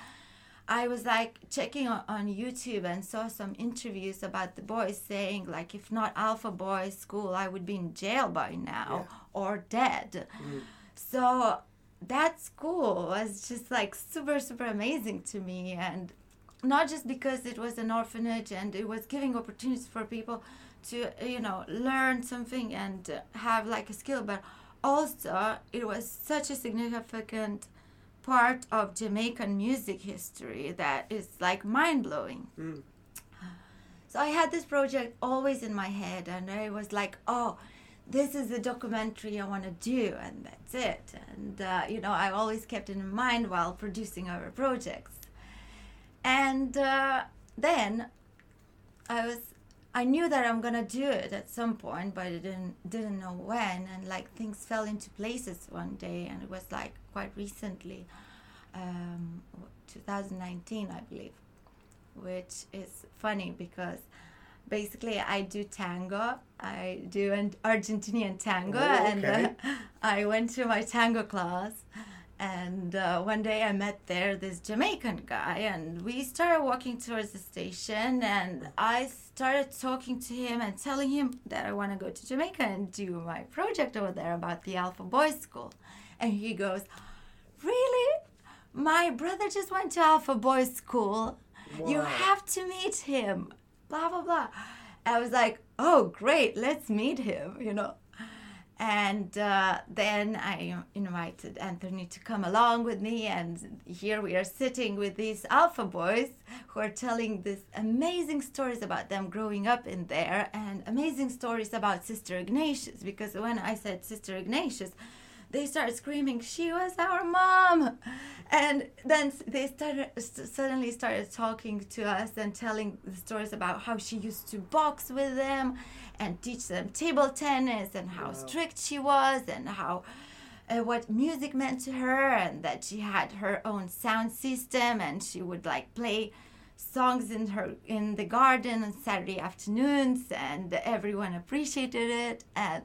I was like checking on, on, YouTube and saw some interviews about the boys saying like if not Alpha Boys school I would be in jail by now yeah. or dead. Mm. So that school was just like super super amazing to me and not just because it was an orphanage and it was giving opportunities for people to you know learn something and have like a skill but also it was such a significant part of Jamaican music history that is like mind blowing. Mm. So I had this project always in my head, and I was like, oh, this is the documentary I want to do, and that's it. And, uh, you know, I always kept it in mind while producing our projects. And uh, then I was I knew that I'm gonna do it at some point, but I didn't didn't know when. And like things fell into places one day, and it was like quite recently, um, 2019, I believe, which is funny because basically I do tango. I do an Argentinian tango, oh, okay. and uh, I went to my tango class and uh, one day I met there this Jamaican guy, and we started walking towards the station. And I started talking to him and telling him that I want to go to Jamaica and do my project over there about the Alpha Boys School. And he goes, Really? My brother just went to Alpha Boys School. Wow. You have to meet him. Blah, blah, blah. I was like, Oh, great, let's meet him, you know. And uh, then I invited Anthony to come along with me, and here we are sitting with these alpha boys who are telling these amazing stories about them growing up in there, and amazing stories about Sister Ignatius. Because when I said Sister Ignatius, they started screaming, "She was our mom!" And then they started suddenly started talking to us and telling the stories about how she used to box with them, and teach them table tennis and how wow. strict she was and how uh, what music meant to her and that she had her own sound system and she would like play songs in her in the garden on Saturday afternoons and everyone appreciated it and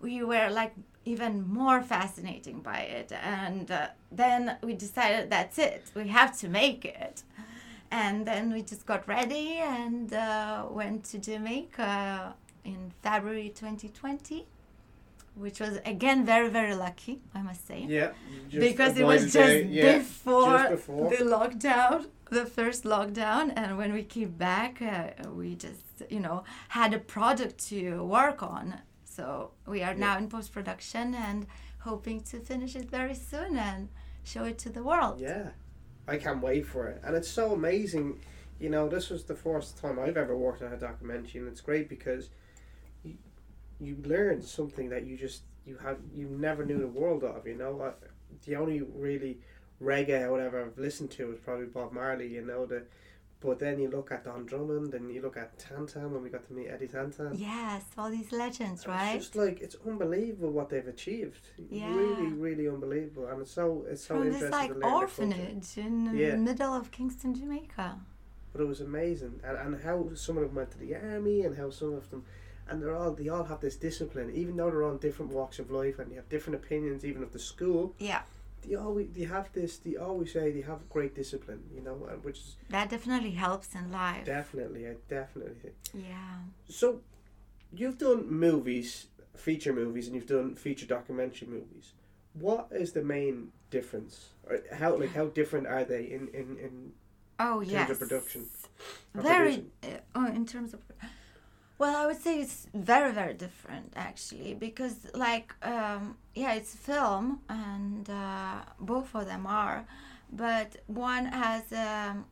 we were like even more fascinating by it. And uh, then we decided that's it. We have to make it and then we just got ready and uh, went to Jamaica in February 2020 which was again very very lucky i must say. Yeah because it was just, yeah, before just, before the lockdown the first lockdown. And when we came back uh, we just you know had a product to work on. So we are yeah. now in post production and hoping to finish it very soon and show it to the world. Yeah I can't wait for it. And it's so amazing. You know, this was the first time I've ever worked on a documentary, and it's great because you, you learn something that you just you have you never knew the world of. You know, the only really reggae I would ever have listened to was probably Bob Marley. You know, the but then you look at Don Drummond and you look at Tan Tan when we got to meet Eddie Tan Tan. Yes, all these legends, right? It's just like it's unbelievable what they've achieved. Yeah. Really, really unbelievable, and it's so it's so From interesting. this like orphanage in yeah. the middle of Kingston, Jamaica. But it was amazing, and and how some of them went to the army, and how some of them and they're all they all have this discipline, even though they're on different walks of life and they have different opinions, even of the school. Yeah, They always they have this. They always say they have great discipline, you know, which is that definitely helps in life. definitely, I definitely think. yeah. So, you've done movies, feature movies, and you've done feature documentary movies. What is the main difference? Or how like how different are they in in in Oh terms yes. of production? Very. Uh, oh, in terms of. Well, I would say it's very very different actually because like um, yeah it's film and uh, both of them are, but one has um,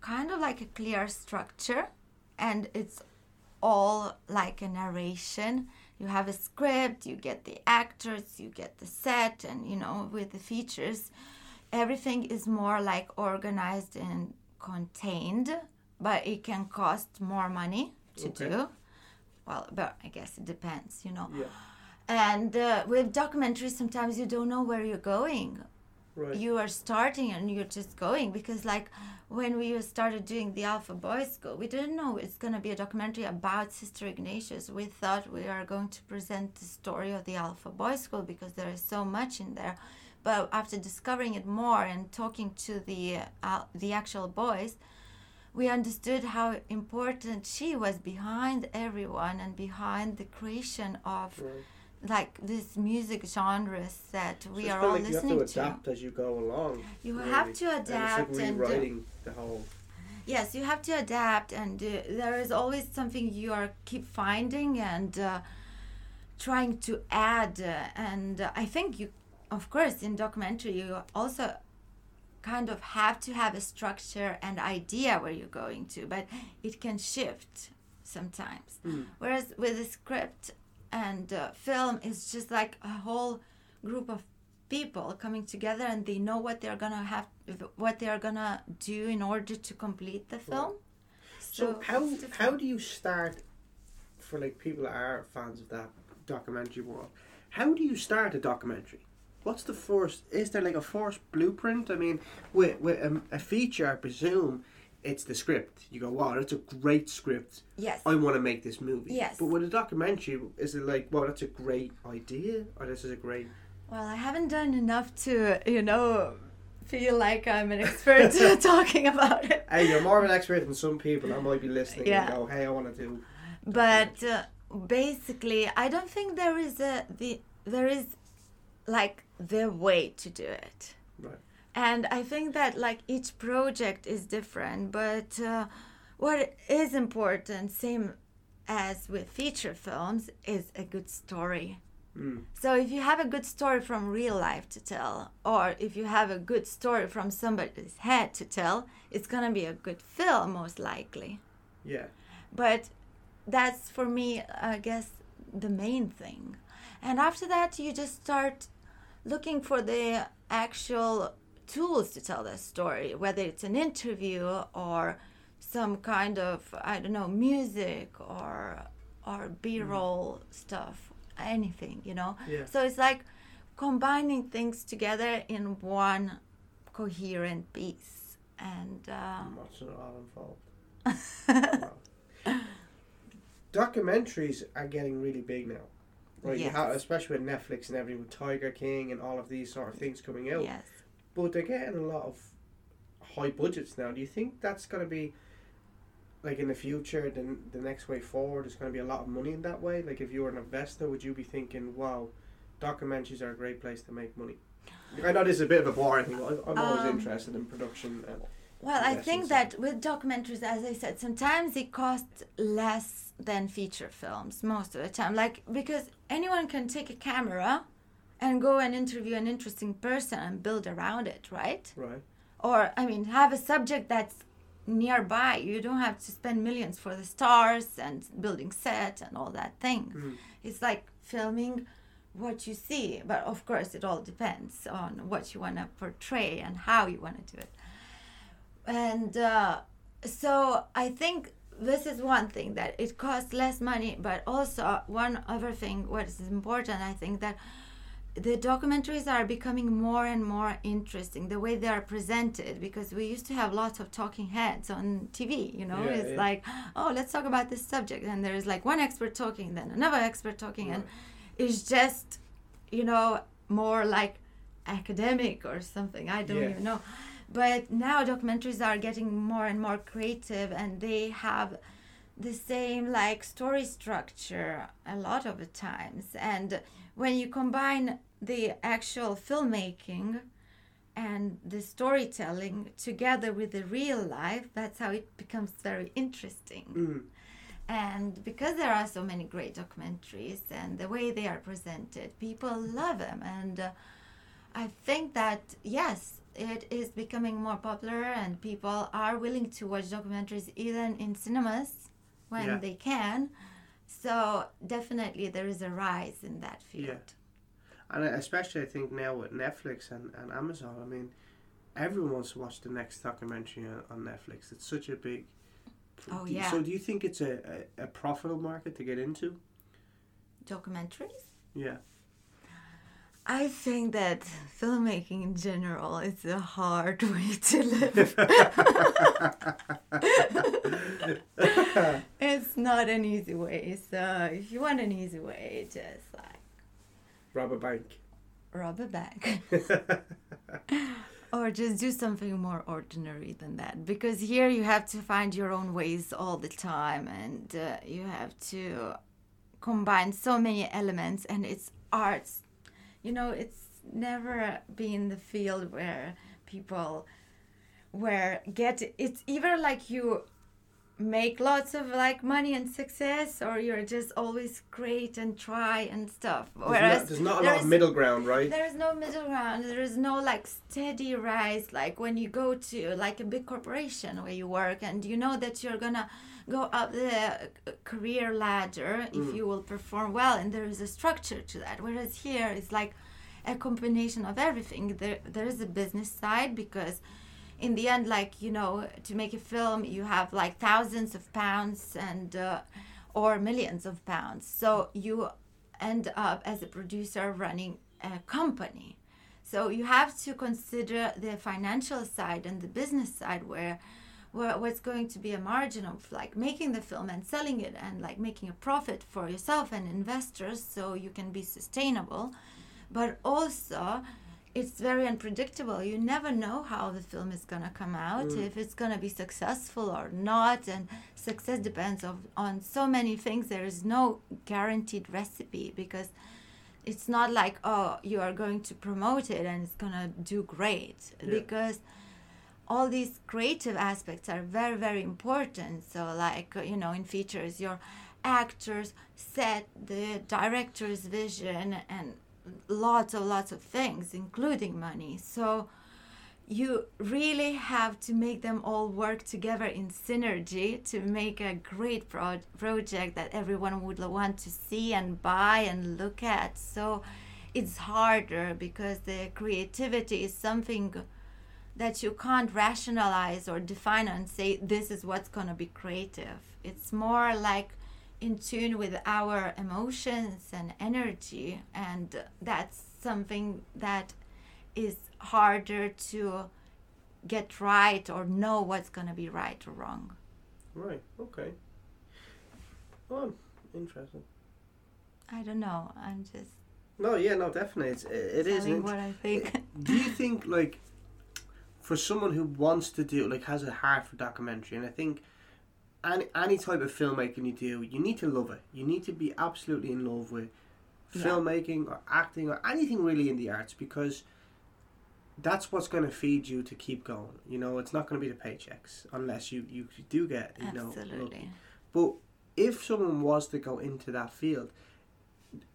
kind of like a clear structure, and it's all like a narration. You have a script, you get the actors, you get the set, and you know with the features, everything is more like organized and contained, but it can cost more money to Okay. do. Well, but I guess it depends, you know. Yeah, And uh, with documentaries, sometimes you don't know where you're going right. you are starting and you're just going because like when we started doing the alpha boys school we didn't know it's going to be a documentary about sister ignatius we thought we are going to present the story of the alpha boys school because there is so much in there but after discovering it more and talking to the uh, the actual boys we understood how important she was behind everyone and behind the creation of right. like this music genres that we so are all like you have listening to adapt as you go along. You really. have to And adapt and, like rewriting the whole. yes you have to adapt and uh, there is always something you are keep finding and uh, trying to add uh, and uh, i think you of course in documentary you also kind of have to have a structure and idea where you're going to but it can shift sometimes Mm. whereas with a script and uh, film it's just like a whole group of people coming together and they know what they're gonna have what they're gonna do in order to complete the film So, how how do you start for like people that are fans of that documentary world? How do you start a documentary? What's the force? Is there like a force blueprint? I mean, with with um, a feature, I presume it's the script. You go, wow, that's a great script. yes I want to make this movie. Yes. But with a documentary, is it like, wow, that's a great idea, or this is a great? well i haven't done enough to you know feel like i'm an expert talking about it Hey, you're more of an expert than some people that might be listening Yeah. and go, hey, I want to do. but uh, basically i don't think there is a the there is like the way to do it Right. and i think that like each project is different but uh, what is important same as with feature films is a good story Mm. so if you have a good story from real life to tell or if you have a good story from somebody's head to tell it's to be a good film most likely Yeah. but that's for me i guess the main thing and after that you just start looking for the actual tools to tell the story whether it's an interview or some kind of i don't know music or or b-roll stuff anything you know Yeah. so it's like combining things together in one coherent piece and um, all involved? Wow. Documentaries are getting really big now. Right, you have, especially with Netflix and everything, with Tiger King and all of these sort of things coming out. yes But they're getting a lot of high budgets now. Do you think that's going to be, like in the future, the, the next way forward, is going to be a lot of money in that way? Like if you were an investor, would you be thinking, wow, documentaries are a great place to make money? I know this is a bit of a boring thing. I'm always Um, interested in production. And, Well, I think that with documentaries, as I said, sometimes it costs less than feature films most of the time. Like, because anyone can take a camera and go and interview an interesting person and build around it, right? right. Or, I mean, have a subject that's nearby. You don't have to spend millions for the stars and building set and all that thing. Mm. It's like filming what you see, but of course, it all depends on what you want to portray and how you want to do it. And uh, so I think this is one thing that it costs less money, but also one other thing, what is important, I think that the documentaries are becoming more and more interesting the way they are presented because we used to have lots of talking heads on TV you know Yeah, it's yeah. like oh let's talk about this subject and there's like one expert talking then another expert talking and it's just you know more like academic or something I don't Yeah. even know but now documentaries are getting more and more creative and they have the same like story structure a lot of the times. And when you combine the actual filmmaking and the storytelling together with the real life that's how it becomes very interesting. Mm. and because there are so many great documentaries and the way they are presented people love them. And uh, i think that yes it is becoming more popular and people are willing to watch documentaries even in cinemas when Yeah. they can so definitely there is a rise in that field Yeah. And especially, I think now with Netflix and, and Amazon, I mean, everyone wants to watch the next documentary on, Netflix. It's such a big. Oh, do yeah. So, do you think it's a, a, a profitable market to get into? documentaries Yeah. I think that filmmaking in general is a hard way to live. it's not an easy way. So if you want an easy way, just like Rob a bank. rob a bank or just do something more ordinary than that. Because here you have to find your own ways all the time, and uh, you have to combine so many elements, and it's arts. You know, it's never been the field where people where get it's either like you make lots of like money and success or you're just always great and try and stuff whereas there's not, a lot of middle ground, right? there is no middle ground there is no like steady rise like when you go to like a big corporation where you work and you know that you're gonna go up the uh, career ladder if you will perform well and there is a structure to that. Whereas here it's like a combination of everything. There there is a business side because in the end like you know to make a film you have like thousands of pounds and uh, or millions of pounds. So you end up as a producer running a company. So you have to consider the financial side and the business side where where what's going to be a margin of like making the film and selling it and like making a profit for yourself and investors so you can be sustainable but also it's very unpredictable. You never know how the film is going to come out, mm. if it's going to be successful or not. And success depends of, on so many things. There is no guaranteed recipe because it's not like, oh, you are going to promote it and it's going to do great. Yeah. Because all these creative aspects are very, very important. So, like, you know, in features, your actors, set, the director's vision, and lots of lots of things including money so you really have to make them all work together in synergy to make a great pro- project that everyone would want to see and buy and look at so it's harder because the creativity is something that you can't rationalize or define and say this is what's going to be creative it's more like in tune with our emotions and energy and that's something that is harder to get right or know what's going to be right or wrong Right. Okay. Oh, interesting. i don't know i'm just No, yeah, no, definitely. It's, it is. telling int- what i think Do you think like for someone who wants to do like has a heart for documentary, and I think any any type of filmmaking you do, you need to love it. You need to be absolutely in love with Yeah. filmmaking or acting or anything really in the arts because that's what's going to feed you to keep going. You know, it's not going to be the paychecks unless you you do get you know. lucky. absolutely But if someone was to go into that field,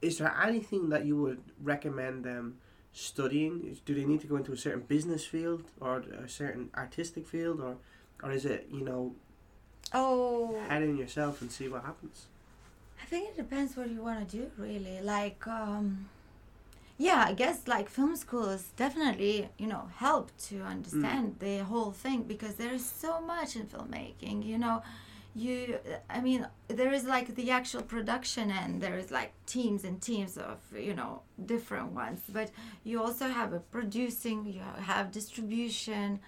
is there anything that you would recommend them studying? Do they need to go into a certain business field or a certain artistic field, or or is it you know oh head in yourself and see what happens? I think it depends what you want to do, really. Like, um, yeah, I guess like film schools definitely, you know, help to understand the whole thing because there is so much in filmmaking. You know, you i mean there is like the actual production and there is like teams and teams of you know different ones but you also have a producing you have distribution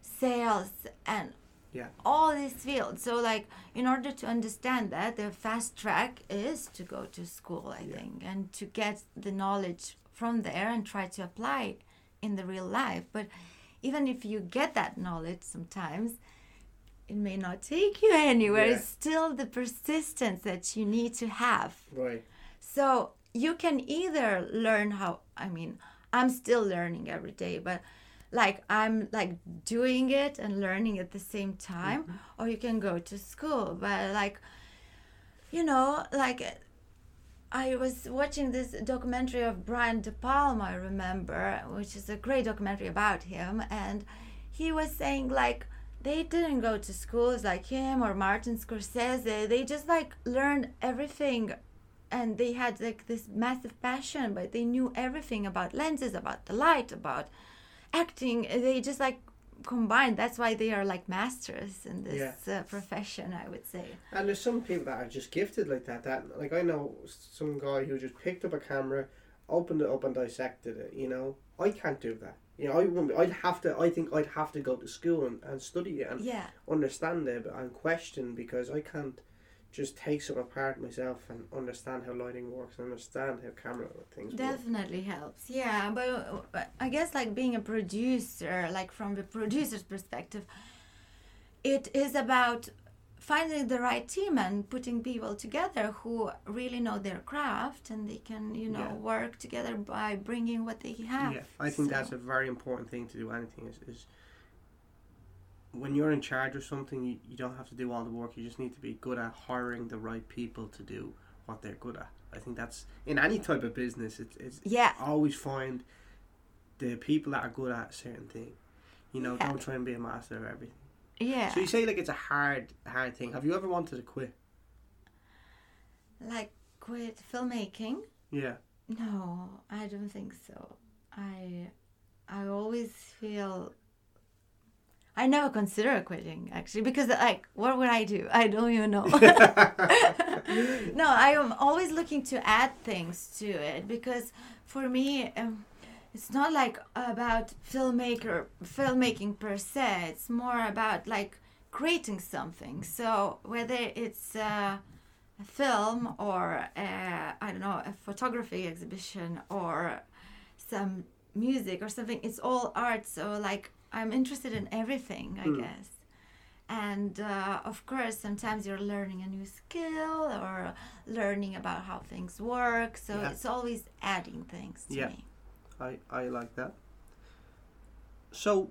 sales and Yeah. all these fields so like in order to understand that the fast track is to go to school i Yeah. think and to get the knowledge from there and try to apply in the real life but even if you get that knowledge sometimes it may not take you anywhere Yeah. it's still the persistence that you need to have Right. so you can either learn how I mean, I'm still learning every day, but like I'm like doing it and learning at the same time, mm-hmm. or you can go to school. But like, you know, like I was watching this documentary of Brian De Palma, I remember, which is a great documentary about him, and he was saying like they didn't go to schools like him or Martin Scorsese. They just like learned everything and they had like this massive passion, but they knew everything about lenses, about the light, about acting. They just like combined. That's why they are like masters in this uh, profession, I would say. And there's some people that are just gifted like that. That like I know some guy who just picked up a camera, opened it up and dissected it. You know, I can't do that. You know, I wouldn't. I'd have to. I think I'd have to go to school and, and study it and Yeah, understand it and question because I can't just take some apart myself and understand how lighting works and understand how camera things work. definitely helps. Yeah, but uh, I guess like being a producer, like from the producer's perspective, it is about finding the right team and putting people together who really know their craft and they can you know Yeah. work together by bringing what they have Yeah, I think So- that's a very important thing to do. Anything is, is when you're in charge of something, you, you don't have to do all the work. You just need to be good at hiring the right people to do what they're good at. I think that's in any type of business. It's, it's yeah always find the people that are good at a certain thing. You know, Yeah. don't try and be a master of everything. Yeah So you say like it's a hard, hard thing. Have you ever wanted to quit? like quit filmmaking Yeah. no i don't think so i i always feel i never consider quitting actually because like what would i do i don't even know no i am always looking to add things to it because for me um, it's not like about filmmaker filmmaking per se it's more about like creating something so whether it's uh, a film or I don't know a photography exhibition or some music or something it's all art so like I'm interested in everything I Hmm. guess and uh, of course sometimes you're learning a new skill or learning about how things work so Yeah. it's always adding things to Yeah. me I, I like that. So,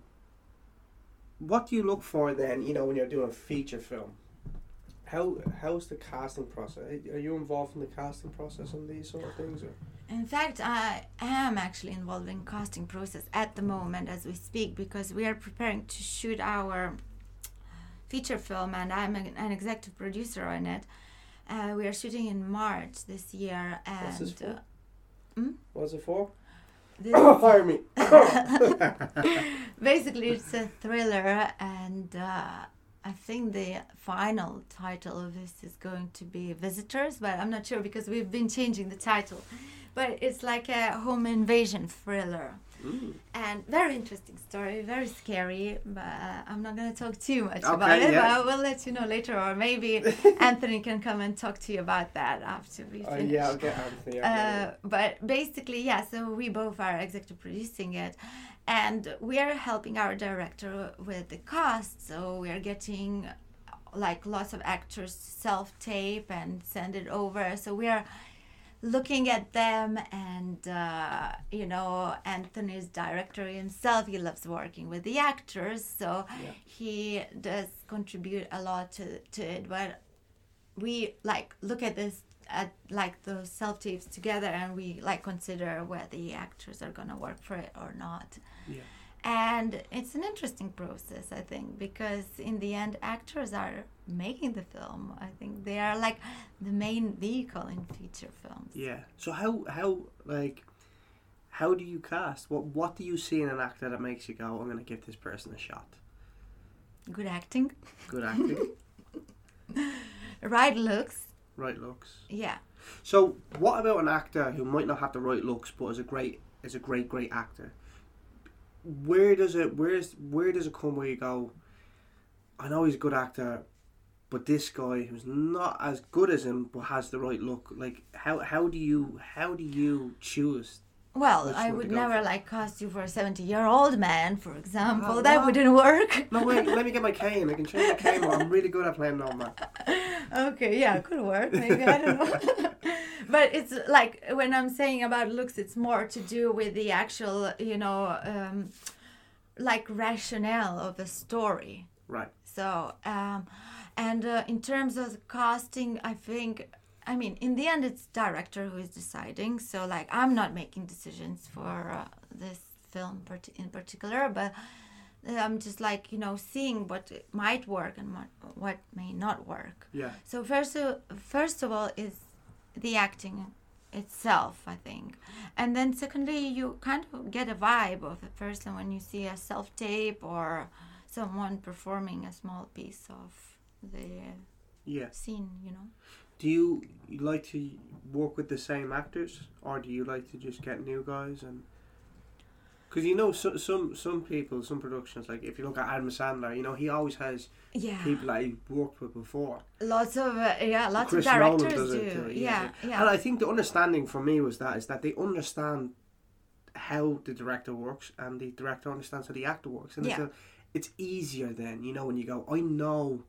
what do you look for then? You know, when you're doing a feature film, how how's the casting process? Are you involved in the casting process on these sort of things? Or? In fact, I am actually involved in casting process at the moment as we speak because we are preparing to shoot our feature film and I'm an, an executive producer on it. Uh, we are shooting in March this year and What's this for? uh, hmm? What's it for? This, Hire me. basically it's a thriller and uh, I think the final title of this is going to be Visitors, but I'm not sure because we've been changing the title. But it's like a home invasion thriller. Mm. and very interesting story very scary but uh, i'm not going to talk too much Okay, about it yeah. but we'll let you know later or maybe anthony can come and talk to you about that after we Uh, finish yeah, I'll get Anthony. uh, there. but basically yeah so we both are executive producing it and we are helping our director with the cast so we are getting like lots of actors self tape and send it over so we are looking at them and uh, you know anthony's director himself he loves working with the actors so Yeah. he does contribute a lot to, to it but we like look at this at like those self tapes together and we like consider where the actors are gonna work for it or not Yeah. and it's an interesting process i think because in the end actors are making the film i think they are like the main vehicle in feature films Yeah. So how how like how do you cast? What what do you see in an actor that makes you go, I'm gonna give this person a shot? good acting Good acting. right looks. Right looks. Yeah. So, what about an actor who might not have the right looks, but is a great is a great great actor? Where does it where's where does it come where you go? I know he's a good actor, but this guy who's not as good as him but has the right look. Like how how do you how do you choose? Well, I would never for? like cast you for a seventy-year-old man, for example. Oh, that wouldn't work. No wait, let me get my cane. I can change my cane. I'm really good at playing old man. okay, yeah, it could work. Maybe I don't know. but it's like when I'm saying about looks, it's more to do with the actual, you know, um, like rationale of the story. Right. So, um, and uh, in terms of casting, I think, I mean, in the end, it's director who is deciding. So, like, I'm not making decisions for uh, this film in particular, but uh, I'm just like, you know, seeing what might work and what, what may not work. Yeah. So first of, first of all is the acting itself, I think. And then secondly, you kind of get a vibe of a person when you see a self-tape or someone performing a small piece of the Yeah. scene, you know. Do you like to work with the same actors, or do you like to just get new guys and? Because you know some some some people, some productions, like if you look at Adam Sandler, you know he always has Yeah. people that he worked with before. Lots of uh, yeah, lots Chris of directors do. too, yeah, yeah. And I think the understanding for me was that is that they understand how the director works, and the director understands how the actor works, and it's, a, it's easier then. You know when you go, I know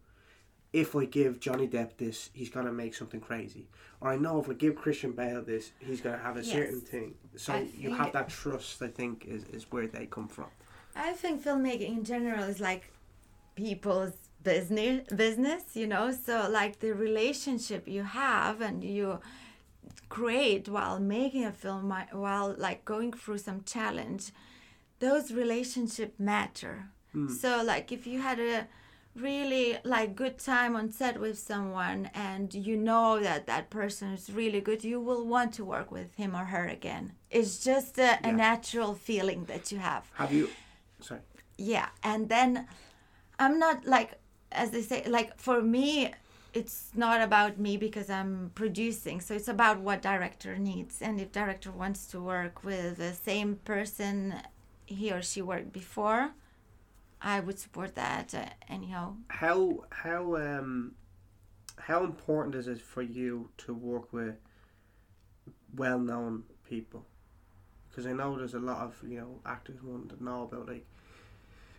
if I give Johnny Depp this, he's gonna make something crazy, or I know if I give Christian Bale this, he's gonna have a Yes. certain thing. So I you have that trust. I think is is where they come from. I think filmmaking in general is like people's business business, you know? So like the relationship you have and you create while making a film while like going through some challenge, those relationship matter. Hmm. So like if you had a really like good time on set with someone and you know that that person is really good you will want to work with him or her again it's just a, a natural feeling that you have Have you? Sorry. yeah and then i'm not like as they say like for me it's not about me because i'm producing so it's about what director needs and if director wants to work with the same person he or she worked before i would support that uh, anyhow How how um how important is it for you to work with well known people? Because I know there's a lot of you know actors want to know about like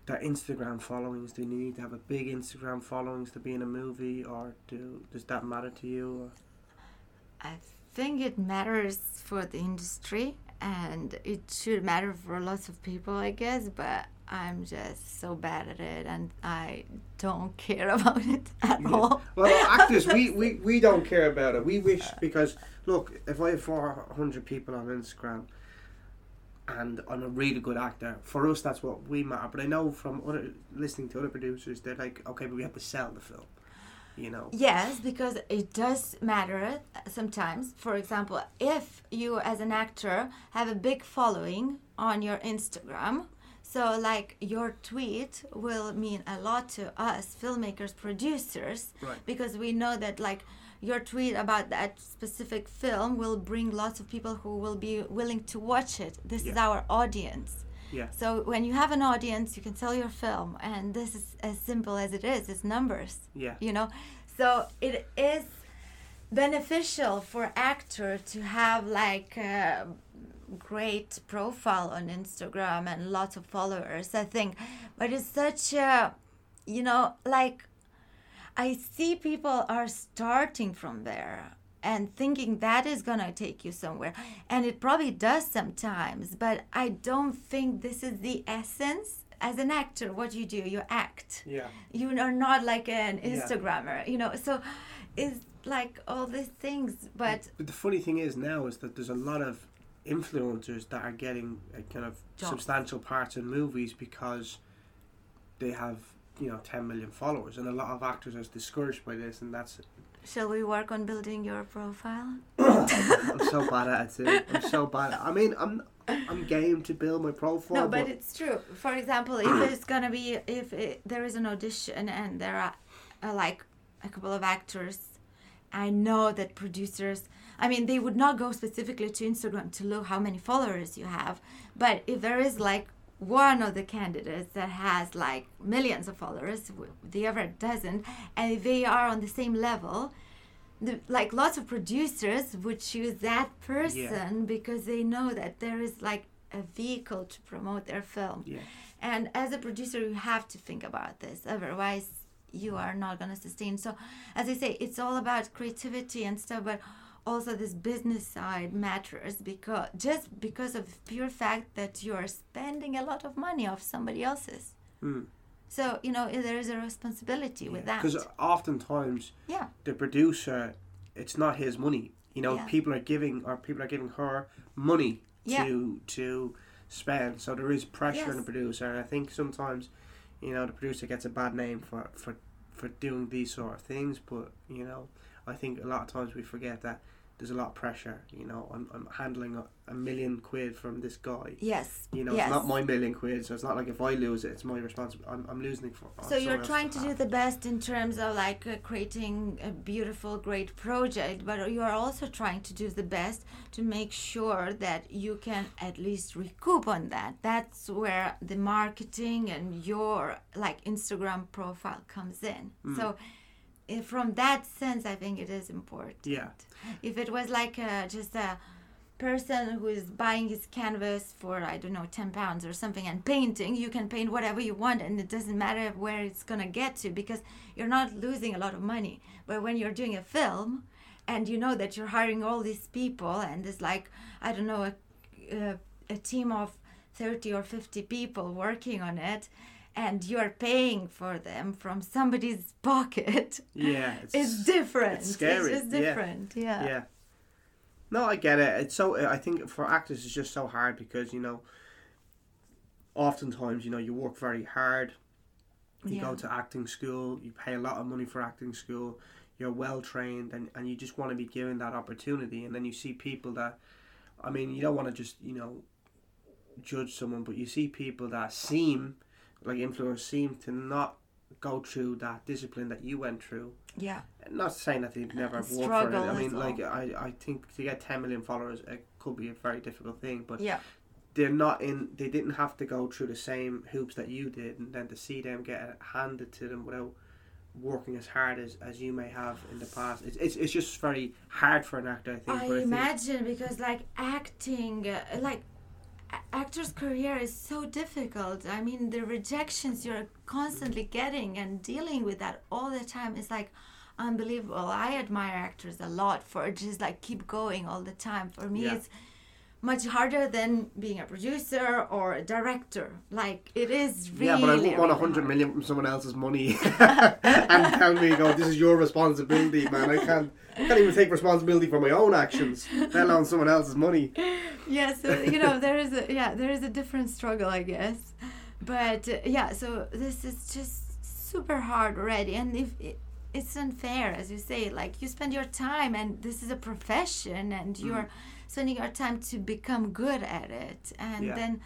their Instagram followings. Do you need to have a big Instagram followings to be in a movie, or do does that matter to you? Or? I think it matters for the industry and it should matter for lots of people, I guess, but I'm just so bad at it and I don't care about it at all. Well, actors, we, we, we don't care about it. We wish because look, if I have four hundred people on Instagram, and I'm a really good actor, for us that's what we matter. But I know from other listening to other producers, they're like, okay, but we have to sell the film, you know. Yes, because it does matter sometimes. For example, if you as an actor have a big following on your Instagram, so like your tweet will mean a lot to us filmmakers, producers, Right. because we know that like your tweet about that specific film will bring lots of people who will be willing to watch it. This is our audience. Yeah. So when you have an audience, you can sell your film, and this is as simple as it is. It's numbers Yeah. you know so it is beneficial for actor to have like a great profile on instagram and lots of followers i think but it's such a you know like i see people are starting from there and thinking that is going to take you somewhere and it probably does sometimes but i don't think this is the essence as an actor what you do you act Yeah. you are not like an Yeah. instagrammer you know so it's like all these things but But the funny thing is now is that there's a lot of influencers that are getting kind of Jobs. substantial parts in movies because they have you know 10 million followers and a lot of actors are discouraged by this and that's shall we work on building your profile I'm so bad at it. I'm so bad. At, I mean, I'm I'm game to build my profile. no but it's true for example if it's gonna be if it, there is an audition and there are uh, like a couple of actors. I know that producers, I mean, they would not go specifically to Instagram to look how many followers you have. But if there is like one of the candidates that has like millions of followers, the other doesn't, and they are on the same level, the, like lots of producers would choose that person because they know that there is like a vehicle to promote their film. Yeah. And as a producer, you have to think about this. Otherwise, you are not going to sustain. So, as I say, it's all about creativity and stuff, but also this business side matters because just because of pure fact that you are spending a lot of money off somebody else's. Mm. So, you know, there is a responsibility with that. Because oftentimes Yeah. the producer, it's not his money. You know, Yeah. people are giving or people are giving her money Yeah. to to spend. So there is pressure on the producer, and I think sometimes, you know, the producer gets a bad name for for for doing these sort of things. But you know, I think a lot of times we forget that there's a lot of pressure. You know, I'm, I'm handling a, a million quid from this guy. Yes. You know, yes. it's not my million quid, so it's not like if I lose it, it's my responsibility. I'm, I'm losing it for. on So you're trying to do the best in terms of like uh, creating a beautiful, great project, but you are also trying to do the best to make sure that you can at least recoup on that. That's where the marketing and your like Instagram profile comes in. Mm. So from that sense, I think it is important. Yeah. If it was like uh, just a person who is buying his canvas for I don't know 10 pounds or something and painting you can paint whatever you want and it doesn't matter where it's going to get to because you're not losing a lot of money but when you're doing a film and you know that you're hiring all these people and it's like I don't know a, a, a team of 30 or 50 people working on it and you're paying for them from somebody's pocket Yeah. it's different it's scary, it's just yeah. different yeah yeah. No, I get it. It's so. I think for actors, it's just so hard because you know. Oftentimes, you know, you work very hard. You Yeah. go to acting school. You pay a lot of money for acting school. You're well trained, and, and you just want to be given that opportunity. And then you see people that, I mean, you don't want to just you know, judge someone, but you see people that seem like influence seem to not go through that discipline that you went through yeah not saying that they've never worked for it. I mean, like I, I think to get 10 million followers, it could be a very difficult thing. But yeah they're not in. They didn't have to go through the same hoops that you did, and then to see them get it handed to them without working as hard as, as you may have in the past. It's, it's, it's just very hard for an actor, I think. I but I think, imagine because like acting, uh, like actor's career is so difficult. I mean, the rejections you're constantly getting and dealing with that all the time is like unbelievable. I admire actors a lot for just like keep going all the time. For me, Yeah. it's much harder than being a producer or a director. Like it is really. yeah, but I wouldn't want a hundred million from someone else's money and tell me, "Go, this is your responsibility, man." I can't, I can't even take responsibility for my own actions, let alone someone else's money. yeah so you know there is a yeah there is a different struggle i guess but uh, yeah so this is just super hard already and if it, it's unfair as you say like you spend your time and this is a profession and Mm. you're spending your time to become good at it and Yeah. then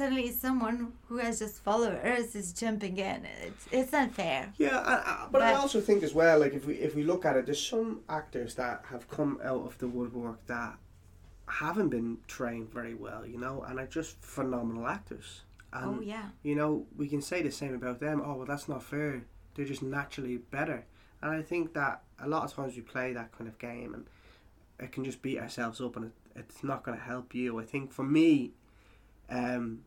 suddenly someone who has just followers is jumping in it's, it's unfair Yeah, I, I, but, I also think as well, like if we if we look at it, there's some actors that have come out of the woodwork that haven't been trained very well, you know, and are just phenomenal actors. And oh yeah you know, we can say the same about them. Oh well, that's not fair. They're just naturally better, and I think that a lot of times we play that kind of game, and it can just beat ourselves up, and it, it's not going to help you. I think for me, um,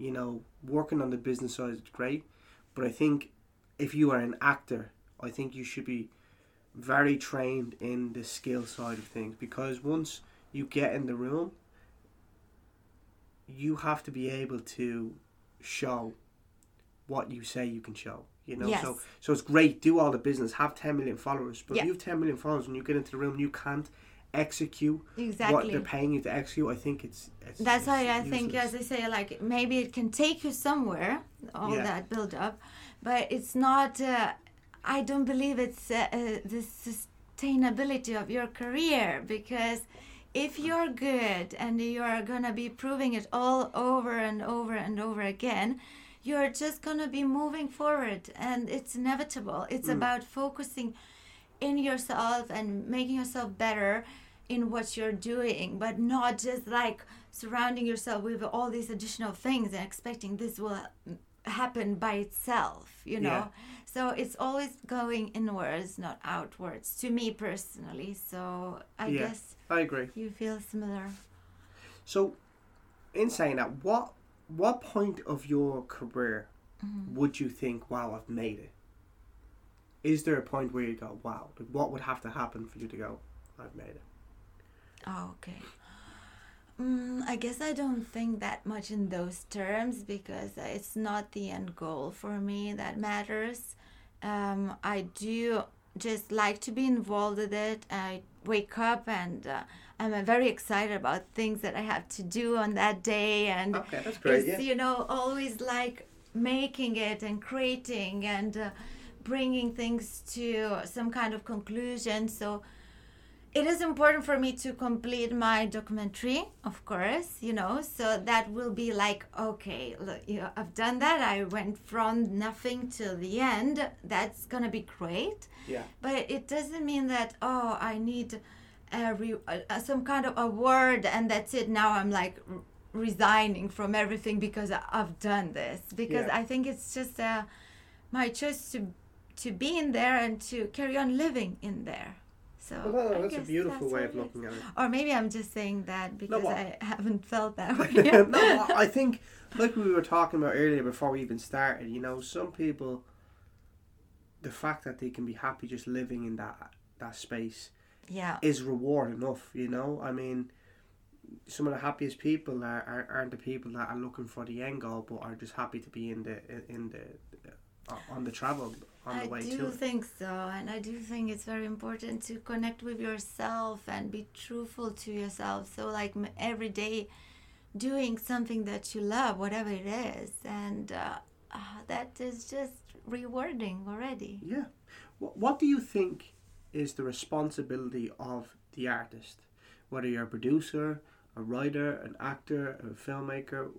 you know, working on the business side is great, but I think if you are an actor, I think you should be very trained in the skill side of things because once you get in the room, you have to be able to show what you say you can show. You know, so Yes. so it's great. Do all the business, have ten million followers, but Yeah. if you have ten million followers and you get into the room, you can't execute exactly. what they're paying you to execute. I think it's, it's That's it's why I think, as I say, like maybe it can take you somewhere, all Yeah. that build up, but it's not. Uh, I don't believe it's uh, uh, the sustainability of your career because if you're good and you're gonna be proving it all over and over and over again, you're just gonna be moving forward, and it's inevitable. It's Mm. about focusing in yourself and making yourself better in what you're doing, but not just like surrounding yourself with all these additional things and expecting this will happen by itself, you know. Yeah. So it's always going inwards, not outwards, to me personally. So I Yeah. guess I agree. you feel similar. So, in saying that, what what point of your career Mm-hmm. would you think, "Wow, I've made it"? Is there a point where you go, "Wow"? Like, what would have to happen for you to go, "I've made it"? Oh, okay. Mm, I guess I don't think that much in those terms because it's not the end goal for me that matters. Um, I do just like to be involved with it. I wake up and uh, I'm uh, very excited about things that I have to do on that day, and Okay, that's great. it's Yeah. you know always like making it and creating and uh, bringing things to some kind of conclusion. So it is important for me to complete my documentary, of course, you know, so that will be like, okay, look, you know, I've done that. I went from nothing till the end. That's going to be great. Yeah. But it doesn't mean that, oh, I need a re- uh, some kind of award and that's it. Now I'm like r- resigning from everything because I've done this. Because Yeah. I think it's just uh, my choice to to be in there and to carry on living in there. So Well, no, I that's a beautiful that's way of looking at it. Or maybe I'm just saying that because well- I haven't felt that way. no, I think like we were talking about earlier before we even started. You know, some people, the fact that they can be happy just living in that that space yeah. is reward enough. You know, I mean, some of the happiest people are, are aren't the people that are looking for the end goal, but are just happy to be in the in the uh, on the travel on the I way do to it. think so, and I do think it's very important to connect with yourself and be truthful to yourself. So, like every day, doing something that you love, whatever it is, and uh, uh, that is just rewarding already. Yeah. What, what do you think is the responsibility of the artist? Whether you're a producer, a writer, an actor, a filmmaker,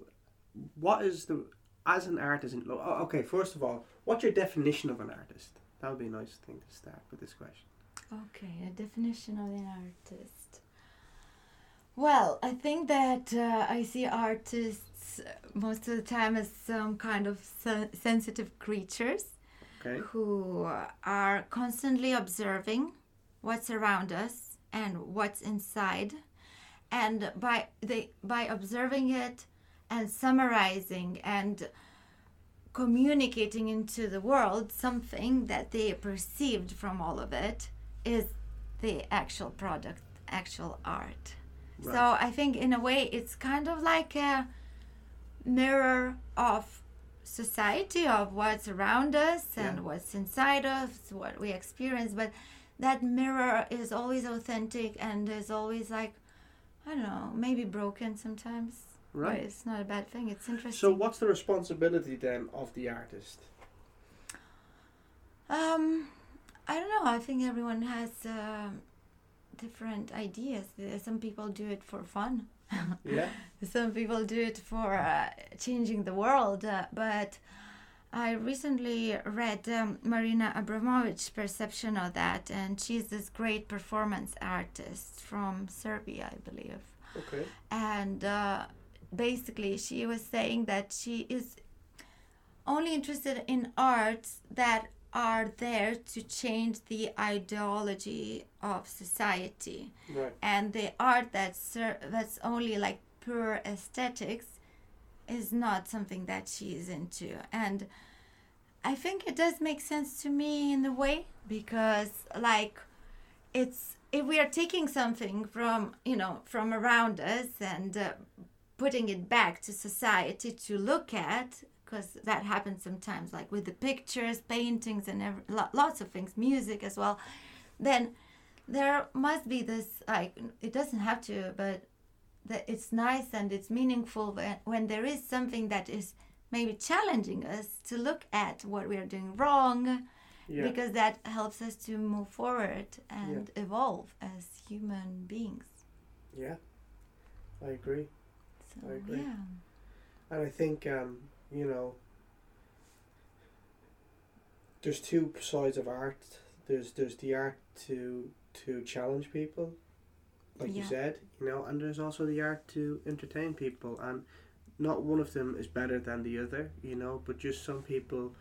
what is the, as an artist, in, oh, okay, first of all, what's your definition of an artist? That would be a nice thing to start with this question. Okay, a definition of an artist. Well, I think that uh, I see artists most of the time as some kind of sen- sensitive creatures Okay. who are constantly observing what's around us and what's inside and by they by observing it and summarizing and communicating into the world something that they perceived from all of it is the actual product actual art Right. so i think in a way it's kind of like a mirror of society of what's around us and Yeah. what's inside us what we experience but that mirror is always authentic and is always like i don't know maybe broken sometimes but Right. it's not a bad thing it's interesting So, what's the responsibility then of the artist? um i don't know i think everyone has um different ideas some people do it for fun Yeah. some people do it for uh, changing the world uh, but i recently read um, marina abramovich's perception of that and she's this great performance artist from serbia i believe Okay. and uh, basically she was saying that she is only interested in arts that are there to change the ideology of society Right. and the art that's ser- that's only like pure aesthetics is not something that she is into and i think it does make sense to me in a way because like it's if we are taking something from you know from around us and uh, putting it back to society to look at because that happens sometimes like with the pictures paintings and ev- lo- lots of things music as well then there must be this like it doesn't have to but that it's nice and it's meaningful when, when there is something that is maybe challenging us to look at what we are doing wrong Yeah. because that helps us to move forward and evolve as human beings yeah. I agree. So I agree. yeah And I think, um, you know, there's two sides of art. there's there's the art to to challenge people, like you said, you know, and there's also the art to entertain people, and not one of them is better than the other, you know, but just some people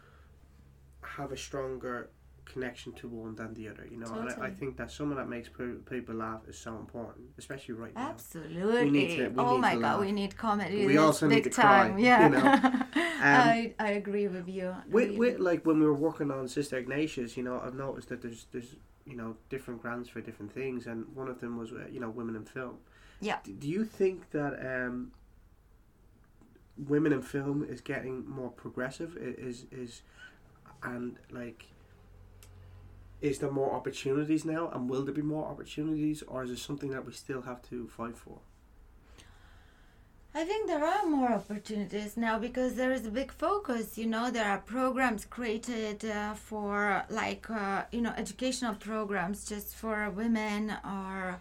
have a stronger connection to one than the other, you know, and I, I think that someone that makes pe- people laugh is so important, especially right now. Absolutely. We need to- we oh need my to god, laugh. we need comedy. We also need big to cry, time. you Yeah. know. Um, I I agree with you. With, with like when we were working on Sister Ignatius, you know, I've noticed that there's there's you know different grants for different things, and one of them was uh, you know women in film. Yeah. Do you think that um, women in film is getting more progressive? Is is and like is there more opportunities now, and will there be more opportunities, or is it something that we still have to fight for? I think there are more opportunities now because there is a big focus. You know, there are programs created uh, for like uh, you know educational programs just for women, or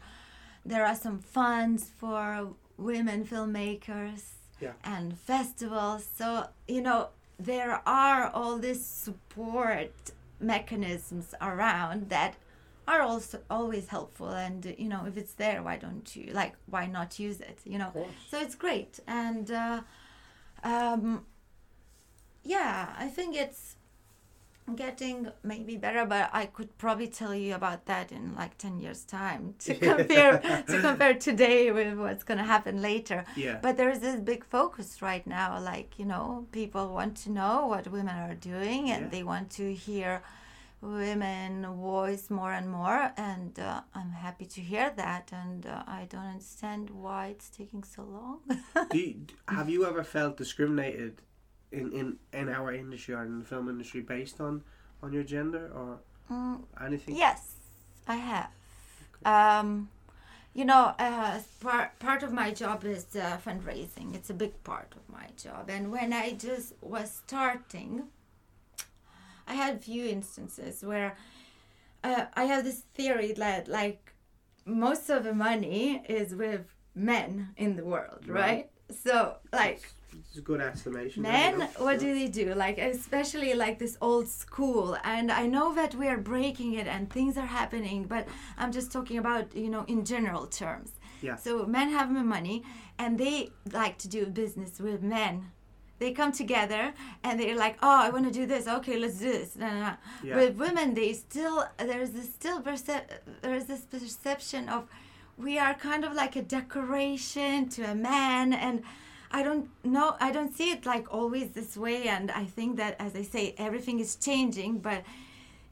there are some funds for women filmmakers Yeah. and festivals. So you know there are all this support mechanisms around that are also always helpful and you know if it's there why don't you like why not use it you know? So it's great and uh, um, yeah i think it's getting maybe better but i could probably tell you about that in like 10 years time to compare to compare today with what's going to happen later Yeah. but there's this big focus right now like you know people want to know what women are doing and Yeah. they want to hear women voice more and more and uh, i'm happy to hear that and uh, i don't understand why it's taking so long Do you, have you ever felt discriminated in, in, in our industry or in the film industry based on, on your gender or Mm, anything? yes i have. Um, you know uh, part, part of my job is uh, fundraising. It's a big part of my job. And when i just was starting i had a few instances where uh, i have this theory that like most of the money is with men in the world right, Right. so like It's a good estimation. Men, what do they do? Like, especially like this old school. And I know that we are breaking it and things are happening, but I'm just talking about, you know, in general terms. Yeah. So men have money and they like to do business with men. They come together and they're like, oh, I want to do this. Okay, let's do this. Nah, nah, nah. Yeah. With women, they still, there's this still, percep- there's this perception of we are kind of like a decoration to a man and I don't know. I don't see it like always this way, and I think that, as I say, everything is changing, but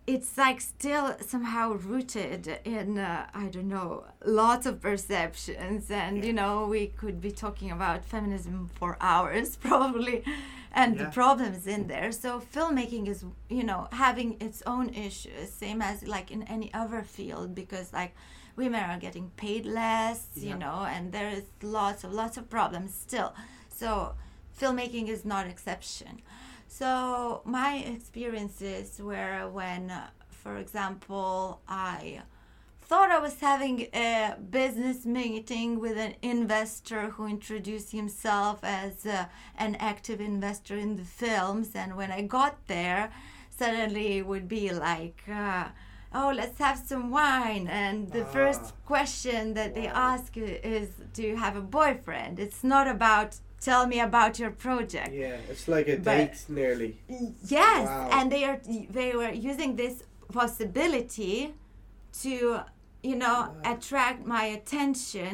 it's like still somehow rooted in uh, I don't know lots of perceptions, and you know we could be talking about feminism for hours probably, and Yeah. the problems in there. So filmmaking is you know having its own issues, same as like in any other field, because like women are getting paid less, Yeah. you know, and there is lots of lots of problems still. So filmmaking is not exception. So my experiences were when, for example, I thought I was having a business meeting with an investor who introduced himself as uh, an active investor in the films, and when I got there, suddenly it would be like. Uh, Oh, let's have some wine. And the Ah. first question that they ask is, Do you have a boyfriend? It's not about, Tell me about your project. Yeah, it's like a But- date nearly. Yes, Wow. and they are they were using this possibility to you know Wow. attract my attention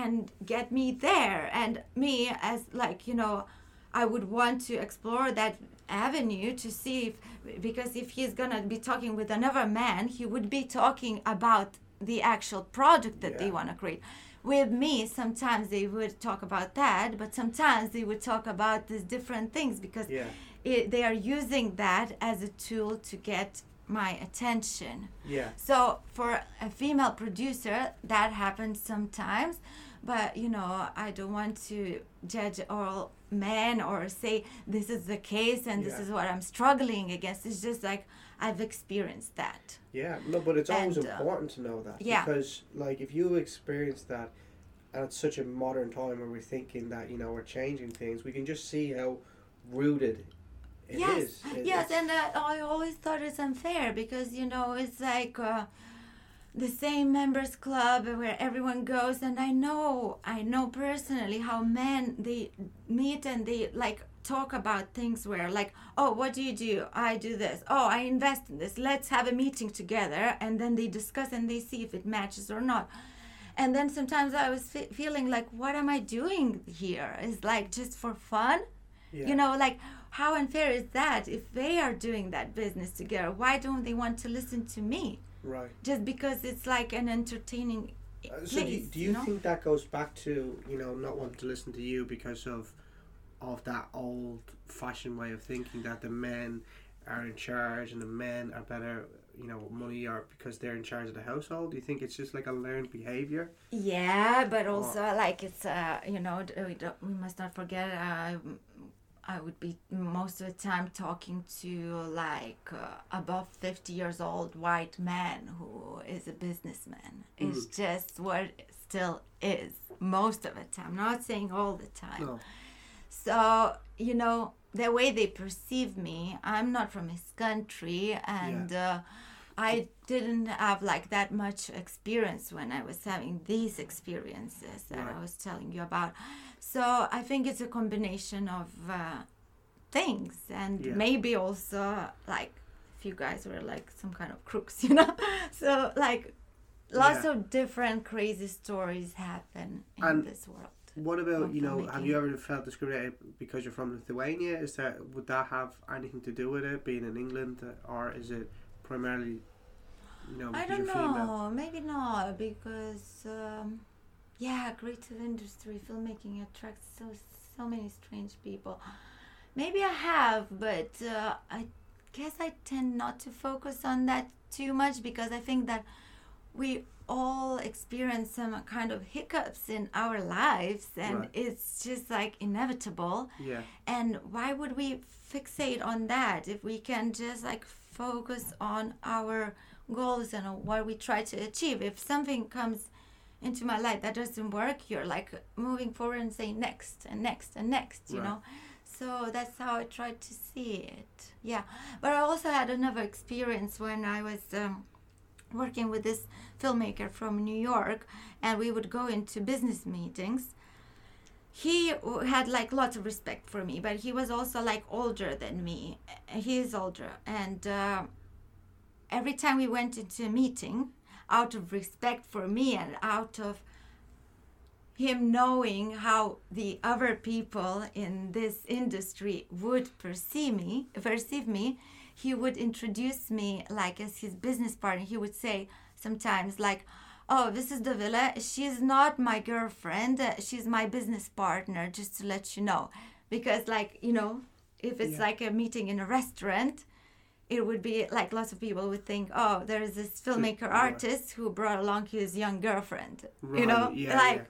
and get me there and me as like you know I would want to explore that avenue to see if because if he's gonna be talking with another man he would be talking about the actual project that they want to create. With me sometimes they would talk about that but sometimes they would talk about these different things because Yeah, it, they are using that as a tool to get my attention. yeah, So for a female producer, that happens sometimes, but you know, I don't want to judge all men or say this is the case and this is what I'm struggling against. It's just like I've experienced that. yeah. No, but it's always And, uh, important to know that yeah. because, like, if you experience that at such a modern time where we're thinking that you know we're changing things, we can just see how rooted It yes, is. It- yes, and uh, I always thought it's unfair because you know it's like uh, the same members club where everyone goes, and I know, I know personally how men they meet and they like talk about things where like, oh, what do you do? I do this. Oh, I invest in this. Let's have a meeting together, and then they discuss and they see if it matches or not. And then sometimes I was fe- feeling like, what am I doing here? Is like just for fun yeah. you know like how unfair is that if they are doing that business together why don't they want to listen to me Right. just because it's like an entertaining Uh, place so do you, do you know? think that goes back to you know not wanting to listen to you because of of that old fashioned way of thinking that the men are in charge and the men are better you know money or because they're in charge of the household do you think it's just like a learned behavior yeah but also like it's uh you know we, don't, we must not forget uh, I would be most of the time talking to like uh, above 50 years old white man who is a businessman. It's just what it still is most of the time. Not saying all the time. no So, you know, the way they perceive me, I'm not from his country and uh, I didn't have like that much experience when I was having these experiences that Right. I was telling you about. So, I think it's a combination of uh, things and Yeah. maybe also like if you guys were like some kind of crooks, you know. so, like lots Yeah. of different crazy stories happen in And this world. what about you know have you ever felt discriminated because you're from lithuania is that would that have anything to do with it being in england uh, or is it primarily you know I don't you're female know. Maybe not because um, yeah, creative industry filmmaking attracts so so many strange people. Maybe I have, but uh, I guess I tend not to focus on that too much because I think that we all experience some kind of hiccups in our lives and Right. it's just like inevitable yeah and why would we fixate on that if we can just like focus on our goals and what we try to achieve if something comes into my life. That doesn't work. You're like moving forward and saying next and next and next you Right. know so that's how i tried to see it. Yeah. But i also had another experience when i was um, working with this filmmaker from new york and we would go into business meetings. He had like lots of respect for me but he was also like older than me. He is older and uh, every time we went into a meeting out of respect for me and out of him knowing how the other people in this industry would perceive me perceive me he would introduce me like as his business partner. He would say sometimes like oh this is Davila. She's not my girlfriend. She's my business partner just to let you know. Because like you know if it's Yeah. like a meeting in a restaurant it would be like lots of people would think oh there is this filmmaker right. artist who brought along his young girlfriend you know? Yeah, like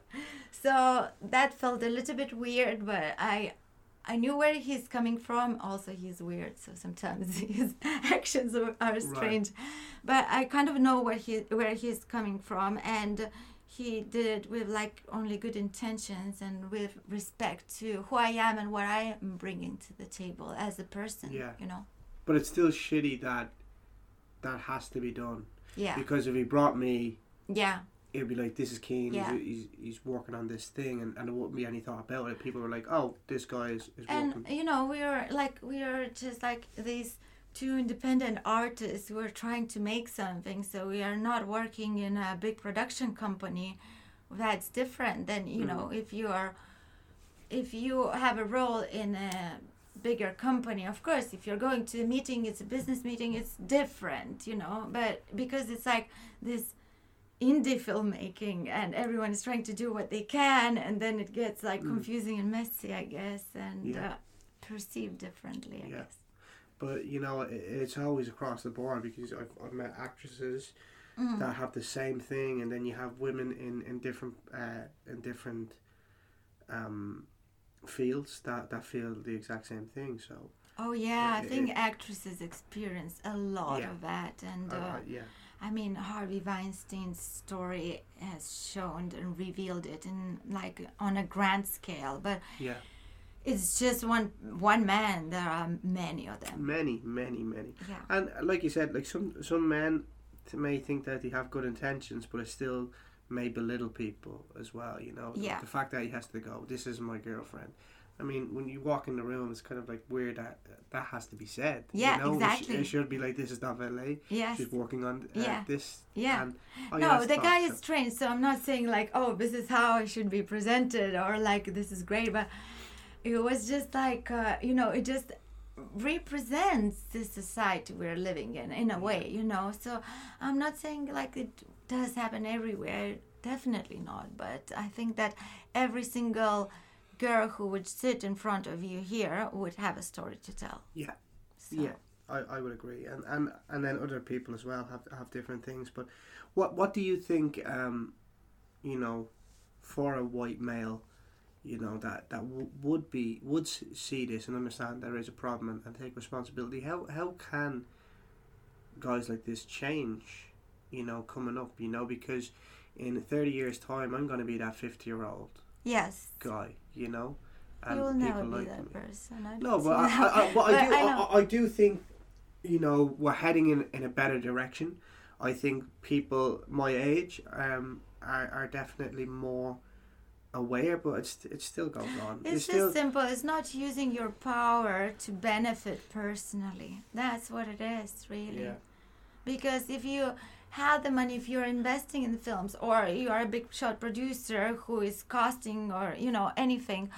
so that felt a little bit weird but i i knew where he's coming from. Also he's weird so sometimes his actions are, strange. But i kind of know where he where he's coming from and he did it with like only good intentions and with respect to who i am and what i am bringing to the table as a person Yeah. you know but it's still shitty that that has to be done. Yeah. Because if he brought me yeah. it'd be like this is Cian Yeah. he's, he's, he's working on this thing and, and there wouldn't be any thought about it. People were like oh this guy is, is and working. you know we are like we are just like these two independent artists who are trying to make something so we are not working in a big production company that's different than you hmm. know if you are if you have a role in a bigger company of course if you're going to a meeting it's a business meeting it's different you know but because it's like this indie filmmaking and everyone is trying to do what they can and then it gets like confusing and messy i guess and Yeah. uh, perceived differently i Yeah. guess but you know it, it's always across the board because I've, I've met actresses Mm. that have the same thing and then you have women in, in different uh, in different um, fields that, that feel the exact same thing so oh yeah i think it- actresses experience a lot Yeah. of that and uh, uh, yeah I mean, Harvey Weinstein's story has shown and revealed it in like on a grand scale, but yeah it's just one one man. There are many of them. Many, many, many. Yeah. And like you said, like some some men may think that they have good intentions, but it still may belittle people as well. You know, Yeah. the fact that he has to go, "This is my girlfriend." I mean, when you walk in the room, it's kind of like weird that that has to be said. Yeah, you know? It exactly. It, should be like, "This is not valet. Yes. She's working on uh, Yeah. this." Yeah. And, oh, no, that's the guy is trained, so I'm not saying like, oh, this is how I should be presented or like this is great, but it was just like, uh, you know, it just represents the society we're living in in a way, you know. So I'm not saying like it does happen everywhere, definitely not, but I think that every single girl who would sit in front of you here would have a story to tell. Yeah. So, Yeah, I, I would agree, and, and and then other people as well have have different things. But what what do you think? Um, you know, for a white male, you know that that w- would be would see this and understand there is a problem and, and take responsibility. How how can guys like this change? You know, coming up, you know, because in thirty years' time, I'm going to be that fifty year old Yes. guy. You know, you will never people be like that me. person. I No, but I, I. I, but I do. I I. Do think, you know, we're heading in, in a better direction. I think people my age um, are, are definitely more aware, but it's it still goes on. It's still just simple. It's not using your power to benefit personally. That's what it is, really. yeah, Because if you have the money, if you're investing in films, or you are a big shot producer who is casting, or you know anything,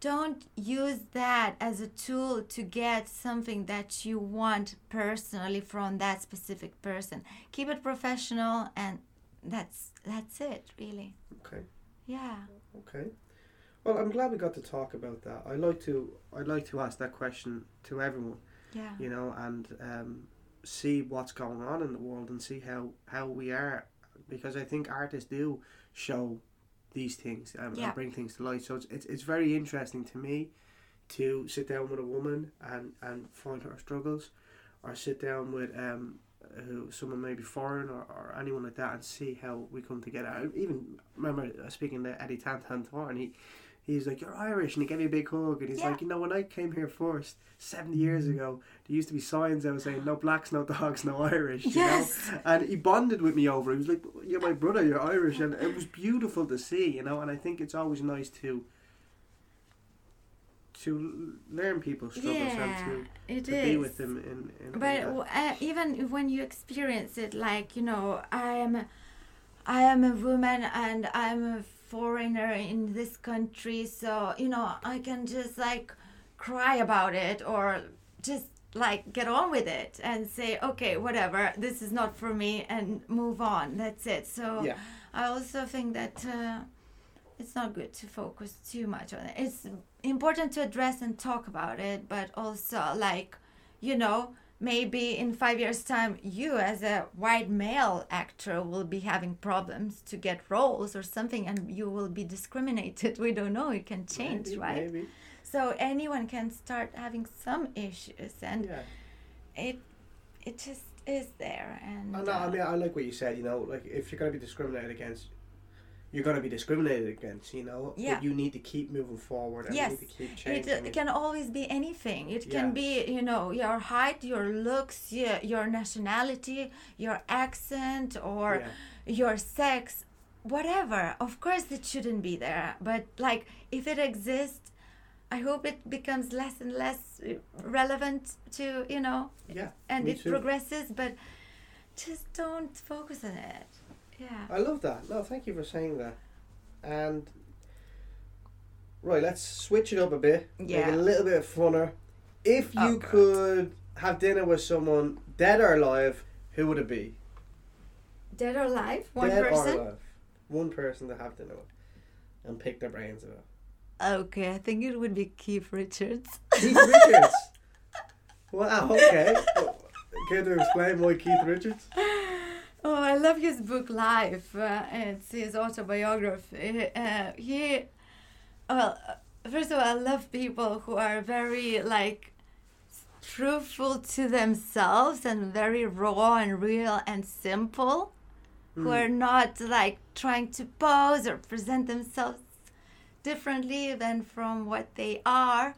don't use that as a tool to get something that you want personally from that specific person. Keep it professional, and that's that's it, really. okay, Yeah. okay. Well, I'm glad we got to talk about that. I like to I'd like to ask that question to everyone. Yeah. you know, and um, see what's going on in the world and see how, how we are. Because I think artists do show these things um, Yeah. and bring things to light. So it's, it's, it's very interesting to me to sit down with a woman and, and find her struggles or sit down with um, who someone maybe foreign or, or anyone like that and see how we come together. I even remember speaking to Eddie Tan Tan Thornton and he he's like, You're Irish and he gave me a big hug and he's Yeah. like, You know, when I came here first, seventy years ago, there used to be signs that was saying no blacks, no dogs, no Irish. You Yes. know? And he bonded with me over it. He was like, You're my brother, you're Irish and it was beautiful to see, you know, and I think it's always nice to to learn people's struggles yeah, and to, it to is. be with them in, in, But uh, even when you experience it, like you know, I am, I am a woman and I'm a foreigner in this country, so you know I can just like cry about it or just like get on with it and say, okay, whatever, this is not for me, and move on. That's it. So yeah. I also think that uh, it's not good to focus too much on it. It's important to address and talk about it, but also like, you know, maybe in five years' time, you as a white male actor will be having problems to get roles or something, and you will be discriminated. We don't know. It can change, maybe, right? Maybe. So anyone can start having some issues, and Yeah. it it just is there. And I know. I uh, mean, I like what you said. You know, like if you're going to be discriminated against, you're going to be discriminated against. You know, Yeah. But you need to keep moving forward and Yes. you need to keep It changing. uh, can always be anything. It Yeah. can be, you know, your height, your looks, your, your nationality, your accent, or Yeah. your sex, whatever. Of course, it shouldn't be there. But, like, if it exists, I hope it becomes less and less uh, relevant to, you know, yeah. and it too. progresses, but just don't focus on it. Yeah. I love that. No, thank you for saying that. And right, let's switch it up a bit. Make it a little bit funner. If Oh, you God. could have dinner with someone dead or alive, who would it be? Dead or alive? One dead person? or alive. One person to have dinner with, and pick their brains about. Okay, I think it would be Keith Richards. Keith Richards. wow. Okay. Care to explain why Keith Richards? Oh, I love his book Life. Uh, it's his autobiography. Uh, he, well, first of all, I love people who are very like truthful to themselves and very raw and real and simple, who Hmm. are not like trying to pose or present themselves differently than from what they are.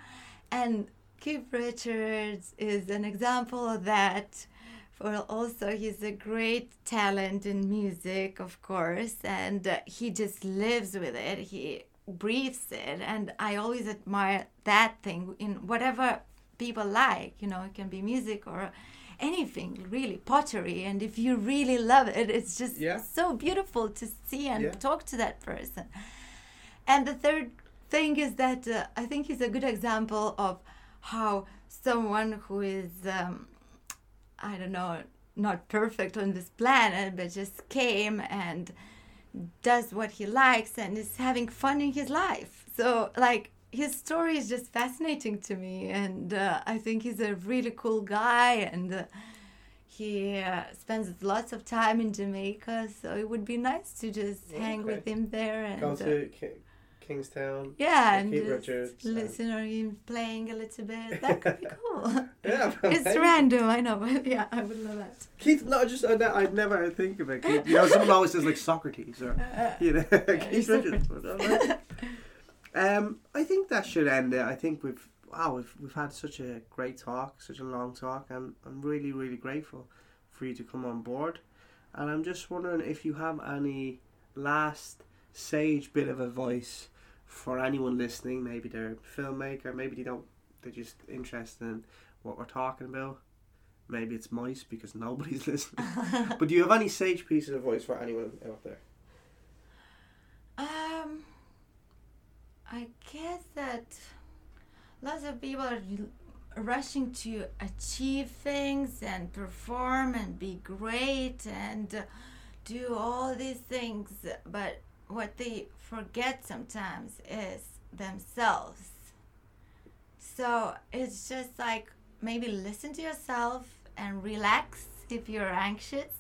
And Keith Richards is an example of that. For also, he's a great talent in music, of course, and uh, he just lives with it. He breathes it, and I always admire that thing in whatever people like. You know, it can be music or anything really pottery and if you really love it it's just Yeah. so beautiful to see and Yeah. talk to that person and the third thing is that uh, I think he's a good example of how someone who is, um, I don't know, not perfect on this planet, but just came and does what he likes and is having fun in his life. So, like, his story is just fascinating to me, and uh, I think he's a really cool guy, and uh, he uh, spends lots of time in Jamaica. So it would be nice to just hang with him there and Go uh, to Kingston. yeah, and Keith Richards and- listen or him playing a little bit. That could be cool. Yeah, it's random, I know, but yeah, I would love that. Keith, no, I just ne- I'd never think of it. Keith, you know, someone always says like Socrates or you know, Keith Richards. Um, I think that should end it. I think we've wow, we've we've had such a great talk, such a long talk, and I'm really really grateful for you to come on board. And I'm just wondering if you have any last sage bit of advice for anyone listening. Maybe they're a filmmaker, maybe they don't. They're just interested in what we're talking about. Maybe it's mice because nobody's listening. but do you have any sage pieces of advice for anyone out there? Um, I guess that lots of people are rushing to achieve things and perform and be great and do all these things, but what they forget sometimes is themselves. So it's just like maybe listen to yourself and relax if you're anxious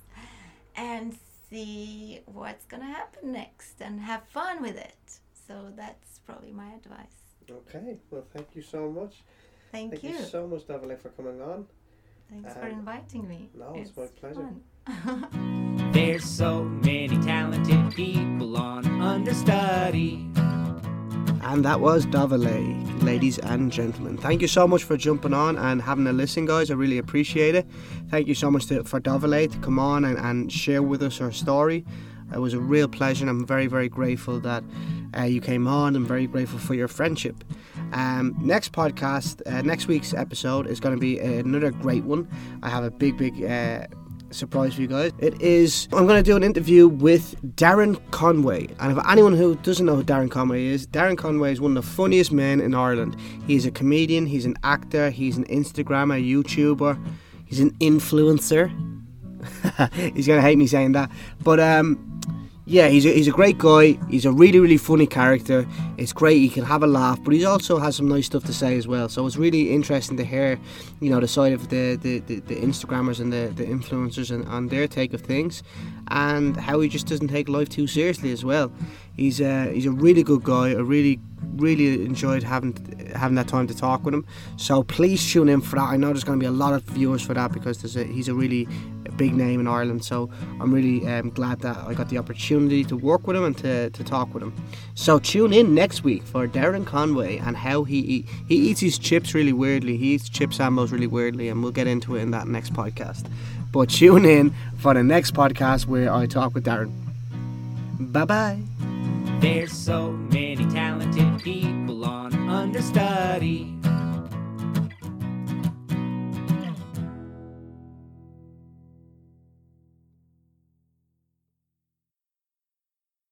and see what's gonna happen next and have fun with it. So that's probably my advice. Okay, well, thank you so much. Thank, Thank you. you so much, Davile, for coming on. Thanks for Um, inviting me. no, it's my pleasure. There's so many talented people on understudy. And that was Davile, ladies and gentlemen. Thank you so much for jumping on and having a listen, guys. I really appreciate it. Thank you so much to, for Davile to come on and, and share with us her story. It was a real pleasure, and I'm very, very grateful that uh, you came on. I'm very grateful for your friendship. Um, next podcast, uh, next week's episode is going to be another great one. I have a big, big uh, surprise for you guys. It is I'm going to do an interview with Darren Conway, and if anyone who doesn't know who Darren Conway is, Darren Conway is one of the funniest men in Ireland. He's a comedian, he's an actor, he's an Instagrammer, YouTuber, he's an influencer. he's gonna hate me saying that, but um. Yeah, he's a, he's a great guy. He's a really, really funny character. It's great. He can have a laugh, but he also has some nice stuff to say as well. So it's really interesting to hear, you know, the side of the, the, the, the Instagrammers and the, the influencers and, and their take of things, and how he just doesn't take life too seriously as well. He's a, he's a really good guy. I really, really enjoyed having having that time to talk with him. So please tune in for that. I know there's going to be a lot of viewers for that because there's a, he's a really big name in Ireland. So I'm really um, glad that I got the opportunity to work with him and to, to talk with him. So tune in next week for Darren Conway and how he eat, he eats his chips really weirdly. He eats chip sambos really weirdly, and we'll get into it in that next podcast. But tune in for the next podcast where I talk with Darren. Bye bye. There's so many talented people on understudy.